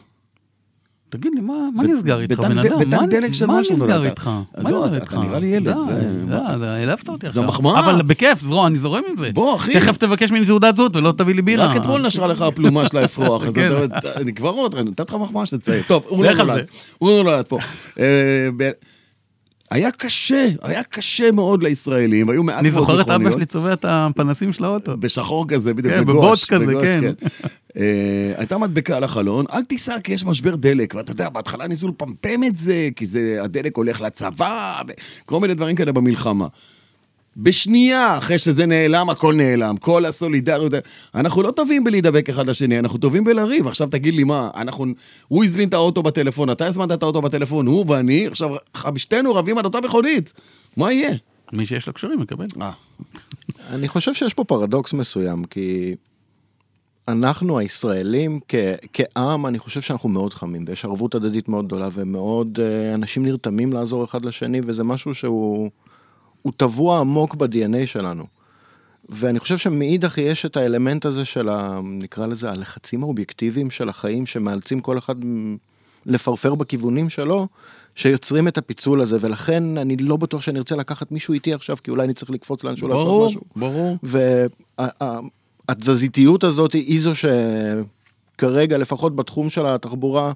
תגיד לי, מה מה נסגר איתך, בן אדם? בטנק מה- דלק של מה משהו נסגר נולדת. איתך? אז מה לא, נסגר איתך? אתה נראה לי ילד, זה- די, העלבת אותי עכשיו. מחמאה. אבל בכיף, זרוע, אני זורם עם זה. בוא, אחי. תכף תבקש ממני תעודת זהות ולא תביא לי בירה. רק אתמול נשרה לך הפלומה של האפרוח, אז כן. אני כבר עוד, נתתי לך מחמאה שתציין. טוב, הוא לא נולד. הוא לא נולד פה. אה, היה קשה, היה קשה מאוד לישראלים, היו מעט אני מאוד זוכר את אבא מכוניות. שלי צובע את הפנסים של האוטו. בשחור כזה, בדיוק, כן, בגוש. בבוט כזה, בגוש, כן. אה, הייתה מדבקה על החלון, אל תיסע כי יש משבר דלק, ואתה יודע, בהתחלה ניסו לפמפם את זה, כי זה, הדלק הולך לצבא, וכל מיני דברים כאלה במלחמה. בשנייה, אחרי שזה נעלם, הכל נעלם. כל הסולידריות. אנחנו לא טובים בלהידבק אחד לשני, אנחנו טובים בלריב. עכשיו תגיד לי מה, אנחנו... הוא הזמין את האוטו בטלפון, אתה הזמנת את האוטו בטלפון, הוא ואני, עכשיו שתינו רבים על אותה מכונית. מה יהיה? מי שיש לו קשרים מקבל. אה, אני חושב שיש פה פרדוקס מסוים, כי אנחנו הישראלים כ- כעם, אני חושב שאנחנו מאוד חמים, ויש ערבות הדדית מאוד גדולה, ומאוד אה, אנשים נרתמים לעזור אחד לשני, וזה משהו שהוא הוא טבוע עמוק ב-DNA שלנו. ואני חושב שמאידך יש את האלמנט הזה של, ה, נקרא לזה, הלחצים האובייקטיביים של החיים, שמאלצים כל אחד לפרפר בכיוונים שלו, שיוצרים את הפיצול הזה, ולכן אני לא בטוח שאני ארצה לקחת מישהו איתי עכשיו, כי אולי אני צריך לקפוץ לאנשהו לעשות ברור, משהו. ברור. והתזזיתיות הזאת היא זו שכרגע, לפחות בתחום של התחבורה,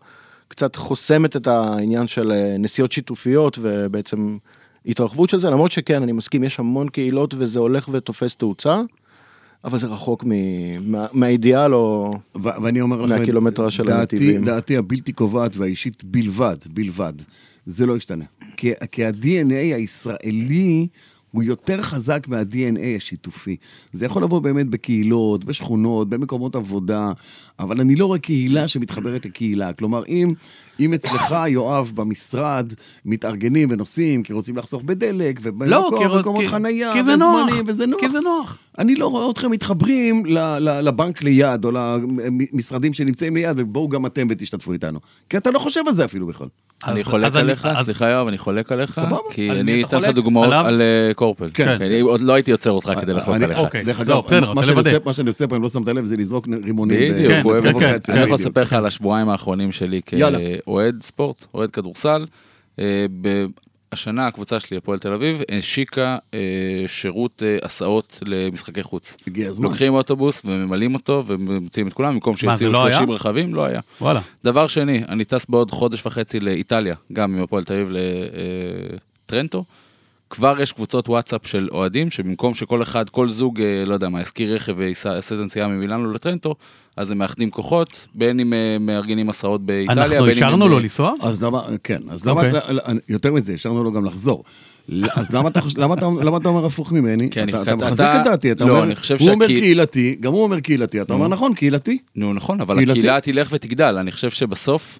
קצת חוסמת את העניין של אה, נסיעות שיתופיות ובעצם התרחבות של זה, למרות שכן, אני מסכים, יש המון קהילות וזה הולך ותופס תאוצה, אבל זה רחוק מ- מה- מהאידיאל או... ואני אומר לכם, של דעתי, הנתיבים. דעתי הבלתי קובעת והאישית בלבד, בלבד, זה לא ישתנה. כי, כי ה-DNA הישראלי הוא יותר חזק מה-DNA השיתופי. זה יכול לבוא באמת בקהילות, בשכונות, במקומות עבודה, אבל אני לא רואה קהילה שמתחברת לקהילה. כלומר, אם, אם אצלך, יואב, במשרד, מתארגנים ונוסעים כי רוצים לחסוך בדלק, לא, כי- ובמקומות כי- חנייה, כי נוח. וזמנים, וזה נוח. כי זה נוח. אני לא רואה אתכם מתחברים ל- ל- לבנק ליד, או למשרדים שנמצאים ליד, ובואו גם אתם ותשתתפו איתנו. כי אתה לא חושב על זה אפילו בכלל. אני חולק עליך, סליחה יואב, אני חולק עליך. כי אני אתן לך? דוגמאות? על אה, קורפל. כן. עוד לא הייתי עוצר אותך כדי לחלוק עליך. אוקיי. דרך לא, אגב, מה שאני. עושה- פה, אם לא שמת לב, זה לזרוק רימונים. בדיוק, הוא אוהב את זה. כן. אני יכול. לספר לך על השבועיים האחרונים שלי. כאוהד ספורט, אוהד כדורסל. אה, השנה הקבוצה שלי, הפועל תל אביב, השיקה אה, שירות אה, הסעות למשחקי חוץ. הגיע הזמן. לוקחים אוטובוס וממלאים אותו ומציעים את כולם, במקום שיציעו זה לא היה? 30 רכבים, לא היה. וואלה. דבר שני, אני טס בעוד חודש וחצי לאיטליה, גם עם הפועל תל אביב לטרנטו. כבר יש קבוצות וואטסאפ של אוהדים, שבמקום שכל אחד, כל זוג, אה, לא יודע מה, ישכיר רכב ויעשה את הנסיעה ממילאנו לטרנטו, אז הם מאחדים כוחות, בין אם אה, מארגנים מסעות באיטליה, אנחנו בין אם... השארנו הם, לו אה, לנסוע? אז למה, כן, אז למה, אוקיי. לא, יותר מזה, השארנו לו גם לחזור. אז למה אתה, חוש- למה אתה, למה אתה אומר הפוך ממני? כי אני- אתה, אתה אתה- מחזק את דעתי, אתה לא, אומר, אני חושב הוא אומר קהילתי, גם הוא אומר קהילתי, אתה אומר נכון, קהילתי. נו, נכון, אבל? הקהילה תלך ותגדל, אני חושב שבסוף,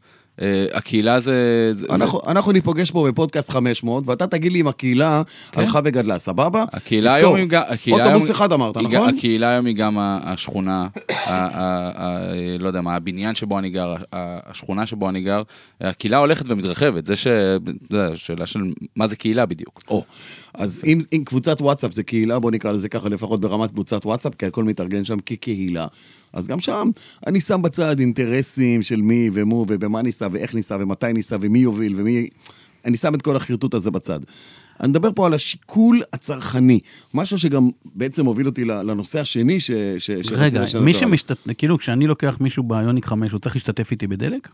הקהילה זה... זה- זה- אנחנו, אנחנו ניפגש פה בפודקאסט 500, ואתה תגיד לי אם הקהילה הלכה וגדלה, סבבה? כן. הקהילה תזכור, היום היא גם... הקהילה אוטובוס היום- אחד אמרת, היא נכון? הקהילה היום היא גם השכונה, ה- ה- ה- לא יודע מה, הבניין שבו אני גר, השכונה שבו אני גר, הקהילה הולכת ומתרחבת, זה ש... אתה יודע, שאלה של מה זה קהילה בדיוק. או, אז אם, אם קבוצת וואטסאפ זה קהילה, בוא נקרא לזה ככה, לפחות ברמת קבוצת וואטסאפ, כי הכל מתארגן שם כקהילה. אז גם שם אני שם בצד אינטרסים של מי ומו ובמה ניסע ואיך ניסע ומתי ניסע ומי יוביל ומי... אני שם את כל החרטוט הזה בצד. אני מדבר פה על השיקול הצרכני, משהו שגם בעצם הוביל אותי לנושא השני ש... ש רגע, מי. שמשתתף, כאילו כשאני לוקח מישהו ביוניק 5, הוא צריך להשתתף איתי בדלק?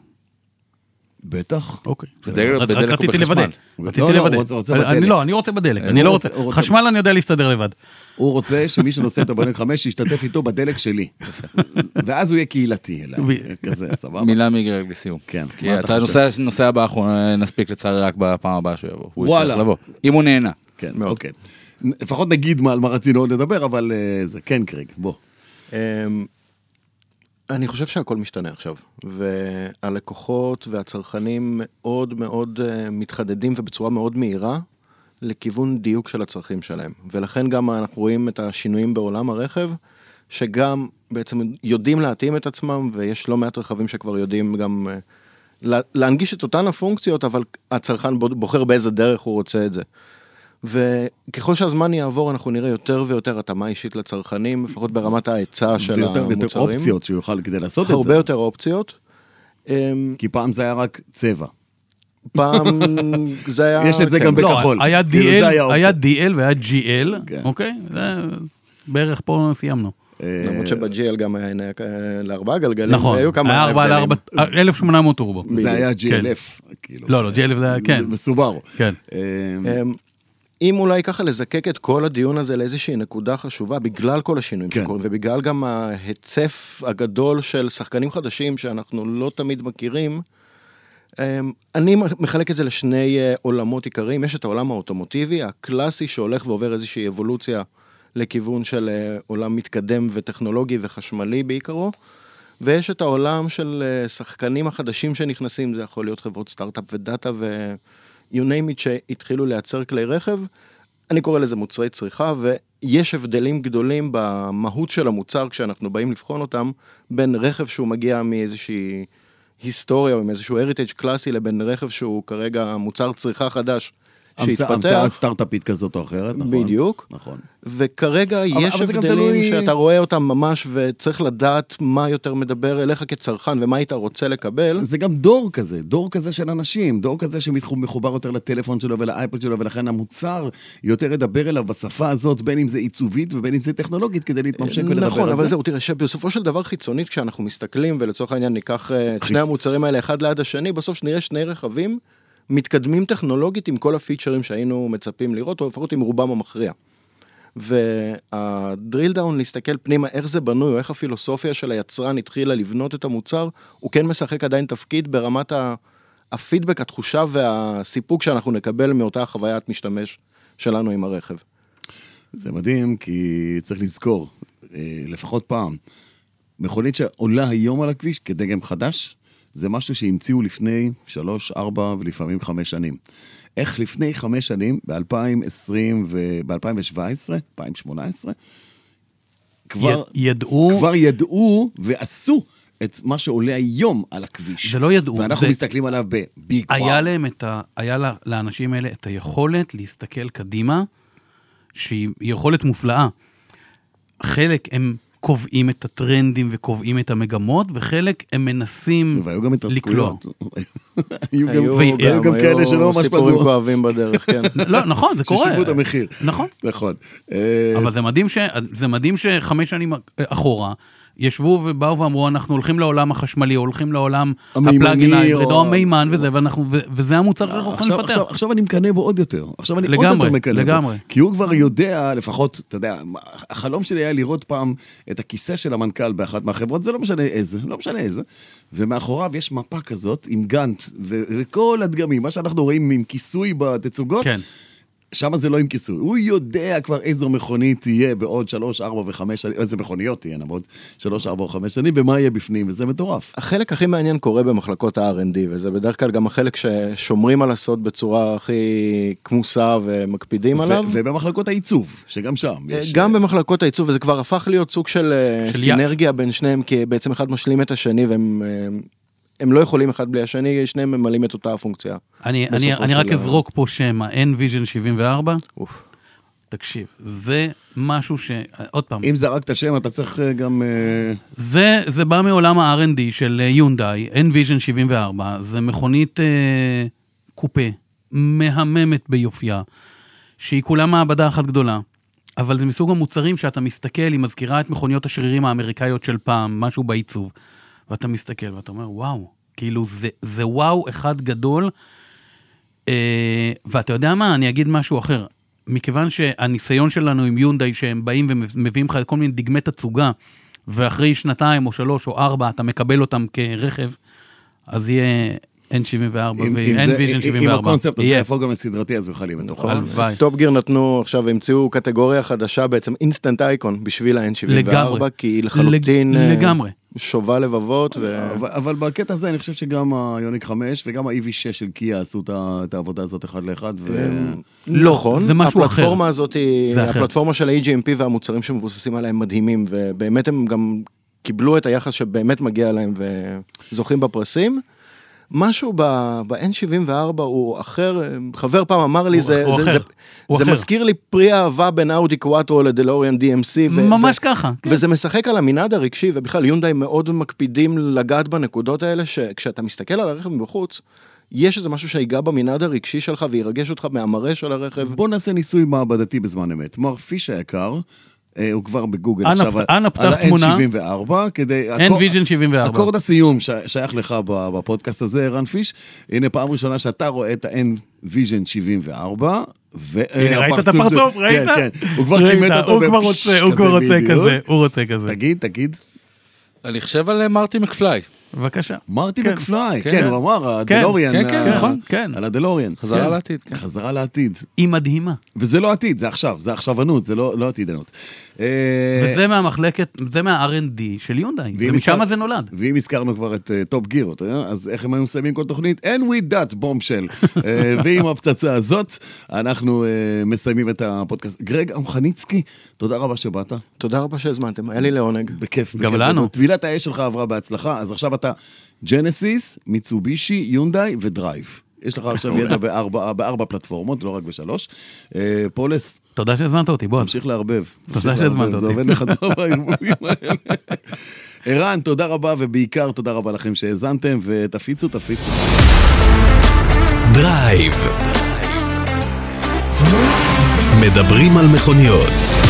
בטח. אוקיי. בדלק- רק- בדלק או רציתי בחשמל? לוודא. לא, רציתי לא, לוודא. הוא רוצה- רוצה אני- לא, אני רוצה בדלק, אני לא רוצה- חשמל אני יודע להסתדר לבד. הוא רוצה שמי שנוסע איתו בדלק חמש ישתתף איתו בדלק שלי. ואז הוא יהיה קהילתי אליי. כזה, סבבה? מילה מגרג לסיום. כן. כי אתה? נוסע, נוסע הבא, אנחנו נספיק לצערי רק בפעם הבאה שהוא יבוא. הוא וואלה. יצטרך לבוא. אם הוא נהנה. כן, אוקיי. לפחות נגיד על מה רצינו עוד לדבר, אבל אה, זה כן, קרג, בוא. אני חושב שהכל משתנה עכשיו, והלקוחות והצרכנים מאוד מאוד אה, מתחדדים ובצורה מאוד מהירה לכיוון דיוק של הצרכים שלהם. ולכן גם אנחנו רואים את השינויים בעולם הרכב, שגם בעצם יודעים להתאים את עצמם, ויש לא מעט רכבים שכבר יודעים גם אה, לה- להנגיש את אותן הפונקציות, אבל הצרכן בוחר באיזה דרך הוא רוצה את זה. וככל שהזמן יעבור אנחנו נראה יותר ויותר התאמה אישית לצרכנים, לפחות ברמת ההיצע של ויותר המוצרים. ויותר אופציות שהוא יוכל כדי לעשות את זה. הרבה יותר אופציות. אמ, כי פעם זה היה רק צבע. פעם זה היה... יש את זה כן. גם לא, בכחול. היה כאילו, זה היה DL. היה DL והיה GL, כן. אוקיי? זה בערך פה סיימנו. אה, למרות שב-GL גם היה אה, לארבעה גלגלים, נכון, והיו כמה היה 4 על הבדלים. 4, 1800 טורבו. זה היה כן. GLF. כאילו. לא, לא, GL זה היה, כן. בסובארו. כן. אם אולי ככה לזקק את כל הדיון הזה לאיזושהי נקודה חשובה, בגלל כל השינויים כן. שקורים, ובגלל גם ההיצף הגדול של שחקנים חדשים שאנחנו לא תמיד מכירים, אמ, אני מחלק את זה לשני אה, עולמות עיקריים. יש את העולם האוטומוטיבי, הקלאסי, שהולך ועובר איזושהי אבולוציה לכיוון של אה, עולם מתקדם וטכנולוגי וחשמלי בעיקרו. ויש את העולם של אה, שחקנים החדשים שנכנסים, זה יכול להיות חברות סטארט-אפ ודאטה ו... you name it שהתחילו לייצר כלי רכב. אני קורא לזה מוצרי צריכה, ויש הבדלים גדולים במהות של המוצר כשאנחנו באים לבחון אותם, בין רכב שהוא מגיע מאיזושהי היסטוריה או עם איזשהו heritage קלאסי, לבין רכב שהוא כרגע מוצר צריכה חדש המצאה המצאה שהתפתח. סטארט-אפית כזאת או אחרת, נכון? בדיוק. נכון. וכרגע יש אבל זה גם הבדלים תלוי- שאתה רואה אותם ממש, וצריך לדעת מה יותר מדבר אליך כצרכן ומה היית רוצה לקבל. זה גם דור כזה, דור כזה של אנשים, דור כזה שמחובר יותר לטלפון שלו ולאייפוד שלו, ולכן המוצר יותר ידבר אליו בשפה הזאת, בין אם זה עיצובית ובין אם זה טכנולוגית, כדי להתממשק ולדבר על זה. נכון, אבל זהו, תראה, שבסופו של דבר חיצונית, כשאנחנו מסתכלים, ולצורך העניין ניקח אה, את שני חיצ- המוצרים האלה אחד ליד השני, בסוף שנראה שני רכבים מתקדמים טכנולוגית עם כל הפיצ'רים שהיינו מצפים לראות, או לפחות עם רובם המכריע. והדריל דאון, להסתכל פנימה איך זה בנוי, או איך הפילוסופיה של היצרן התחילה לבנות את המוצר, הוא כן משחק עדיין תפקיד ברמת. הפידבק, התחושה והסיפוק שאנחנו נקבל מאותה חוויית משתמש שלנו עם הרכב. זה מדהים, כי צריך לזכור, אה, לפחות פעם, מכונית שעולה היום על הכביש כדגם חדש, זה משהו שהמציאו לפני שלוש, ארבע ולפעמים חמש שנים. איך לפני חמש שנים, ב-2020 וב-2017, 2018, כבר, י- ידעו, כבר ידעו ועשו את מה שעולה היום על הכביש. זה לא ידעו, ואנחנו זה- מסתכלים עליו בביג היה וואו. להם את ה... היה לאנשים האלה את היכולת להסתכל קדימה, שהיא יכולת מופלאה. חלק הם קובעים את הטרנדים וקובעים את המגמות, וחלק הם מנסים והיו גם לקלוע. היו גם- היו גם כאלה שלא ממש סיפורים פגעו. כואבים בדרך, כן. לא, נכון, זה קורה. ששילמו את המחיר. נכון. נכון. אבל זה מדהים, ש... זה מדהים שחמש שנים אחורה, ישבו ובאו ואמרו, אנחנו הולכים לעולם החשמלי, הולכים לעולם הפלאגין ההיבריד, או- המימן וזה, ואנחנו, ו... וזה המוצר שאנחנו הולכים עכשיו, לפתח. עכשיו, עכשיו אני מקנא בו עוד יותר. עכשיו אני עוד לגמרי, יותר מקנא בו. לגמרי. כי הוא כבר יודע, לפחות, אתה יודע, החלום שלי היה לראות פעם את הכיסא של המנכ"ל באחת מהחברות, זה לא משנה איזה, לא משנה איזה. ומאחוריו יש מפה כזאת עם גאנט, וכל הדגמים, מה שאנחנו רואים עם כיסוי בתצוגות, כן. שם זה לא עם כיסוי. הוא יודע כבר איזו מכונית תהיה בעוד שלוש, ארבע וחמש שנים, איזה מכוניות תהיינה בעוד שלוש, ארבע או חמש שנים, ומה יהיה בפנים, וזה מטורף. החלק הכי מעניין קורה במחלקות ה-R&D, וזה בדרך כלל גם החלק ששומרים על הסוד בצורה הכי כמוסה ומקפידים עליו. ו- ובמחלקות העיצוב, שגם שם יש... גם במחלקות העיצוב, וזה כבר הפך להיות סוג של, אה, של סינרגיה בין שניהם, כי בעצם אחד משלים את השני, והם אה, הם לא יכולים אחד בלי השני, שניהם ממלאים את אותה הפונקציה. אני, אני, אני רק ה- אזרוק פה שם, ה-N-Vision 74, אוף. תקשיב, זה משהו ש... עוד פעם, אם זרקת שם, אתה צריך אה, גם... אה, זה, זה בא מעולם ה-R&D של יונדאי, N-Vision 74, זה מכונית אה, קופה, מהממת ביופייה, שהיא כולה מעבדה אחת גדולה, אבל זה מסוג המוצרים שאתה מסתכל, היא מזכירה את מכוניות השרירים האמריקאיות של פעם, משהו בעיצוב, ואתה מסתכל ואתה אומר, וואו, כאילו, זה, זה וואו אחד גדול. אה, ואתה יודע מה, אני אגיד משהו אחר. מכיוון שהניסיון שלנו עם יונדאי, שהם באים ומביאים לך כל מיני דגמי תצוגה, ואחרי שנתיים או שלוש או ארבע אתה מקבל אותם כרכב, אז יהיה N74 ו-N-Vision 74. אם הקונספט הזה. יהפוך גם לסדרתי, אז בכלל יהיה בתוכו. הלוואי. Top Gear נתנו עכשיו המציאו קטגוריה חדשה בעצם instant icon בשביל ה-N74 לגמרי. כי היא לחלוטין אה, לגמרי. שובה לבבות ו... אבל, אבל בקטע הזה אני חושב שגם היוניק 5 וגם ה-EV6 של קיה עשו את העבודה הזאת אחד לאחד. ו... לא, נכון, זה משהו אחר. הפלטפורמה הזאת, היא- זה אחר. הפלטפורמה של ה-AGMP והמוצרים שמבוססים עליהם מדהימים, ובאמת הם גם קיבלו את היחס שבאמת מגיע להם וזוכים בפרסים. משהו ב- ב-N74 הוא אחר, חבר פעם אמר לי, הוא- זה, הוא זה, אחר. זה, הוא זה אחר. מזכיר לי פרי אהבה בין אאודי קוואטרו לדלוריאן DMC. ו- ממש ו- ככה. כן. וזה משחק על המנעד הרגשי, ובכלל יונדאי מאוד מקפידים לגעת בנקודות האלה, שכשאתה מסתכל על הרכב מבחוץ, יש איזה משהו שיגע במנעד הרגשי שלך וירגש אותך מהמראה של הרכב. בוא נעשה ניסוי מעבדתי בזמן אמת. מר פיש היקר, הוא כבר בגוגל אנא עכשיו, אנא פתח על תמונה. ה-N74, כדי... הקור- N-Vision 74. אקורד הסיום שייך לך ב- בפודקאסט הזה, ערן פיש. הנה פעם ראשונה שאתה רואה את ה-N-Vision 74. ו- הנה, ראית את הפרצוף? של- ראית? כן, כן. הוא כבר? כימת אותו. הוא כבר רוצה, הוא כבר רוצה. כזה, הוא רוצה כזה. תגיד, תגיד. אני חושב על אה, מרטי מקפליי. בבקשה. מרטי כן. מקפליי, כן. כן, הוא אמר, הדלוריאן. כן, כן, ה- נכון, כן. על הדלוריאן. חזרה כן. לעתיד, כן. חזרה לעתיד. היא מדהימה. וזה לא עתיד, זה עכשיו, זה עכשוונות, זה לא לא עתידנות. אה, וזה מהמחלקת, זה מה-R&D של יונדאי. ומשם זה נולד. ואם הזכרנו כבר את Top Gear, אז איך הם היו מסיימים כל תוכנית? And with that bombshell. אה, ועם הפצצה הזאת, אנחנו אה, מסיימים את הפודקאסט. גרג אמחניצקי, תודה רבה שבאת. תודה רבה שהזמנתם, היה לי לעונג. בכיף. גם בכיף לנו. טבילת האש שלך עברה בהצלחה, אז עכשיו אתה ג'נסיס, מיצובישי, יונדאי ודרייב. יש לך עכשיו ידע בארבע, בארבע פלטפורמות, לא רק בשלוש. אה, פולס, תודה שהזמנת אותי, בועז. תמשיך לערבב. תודה שהזמנת לערבב, זה אותי. עובד לך טוב הערבובים האלה. ערן, תודה רבה, ובעיקר תודה רבה לכם שהאזנתם, ותפיצו, תפיצו. דרייב. מדברים על מכוניות.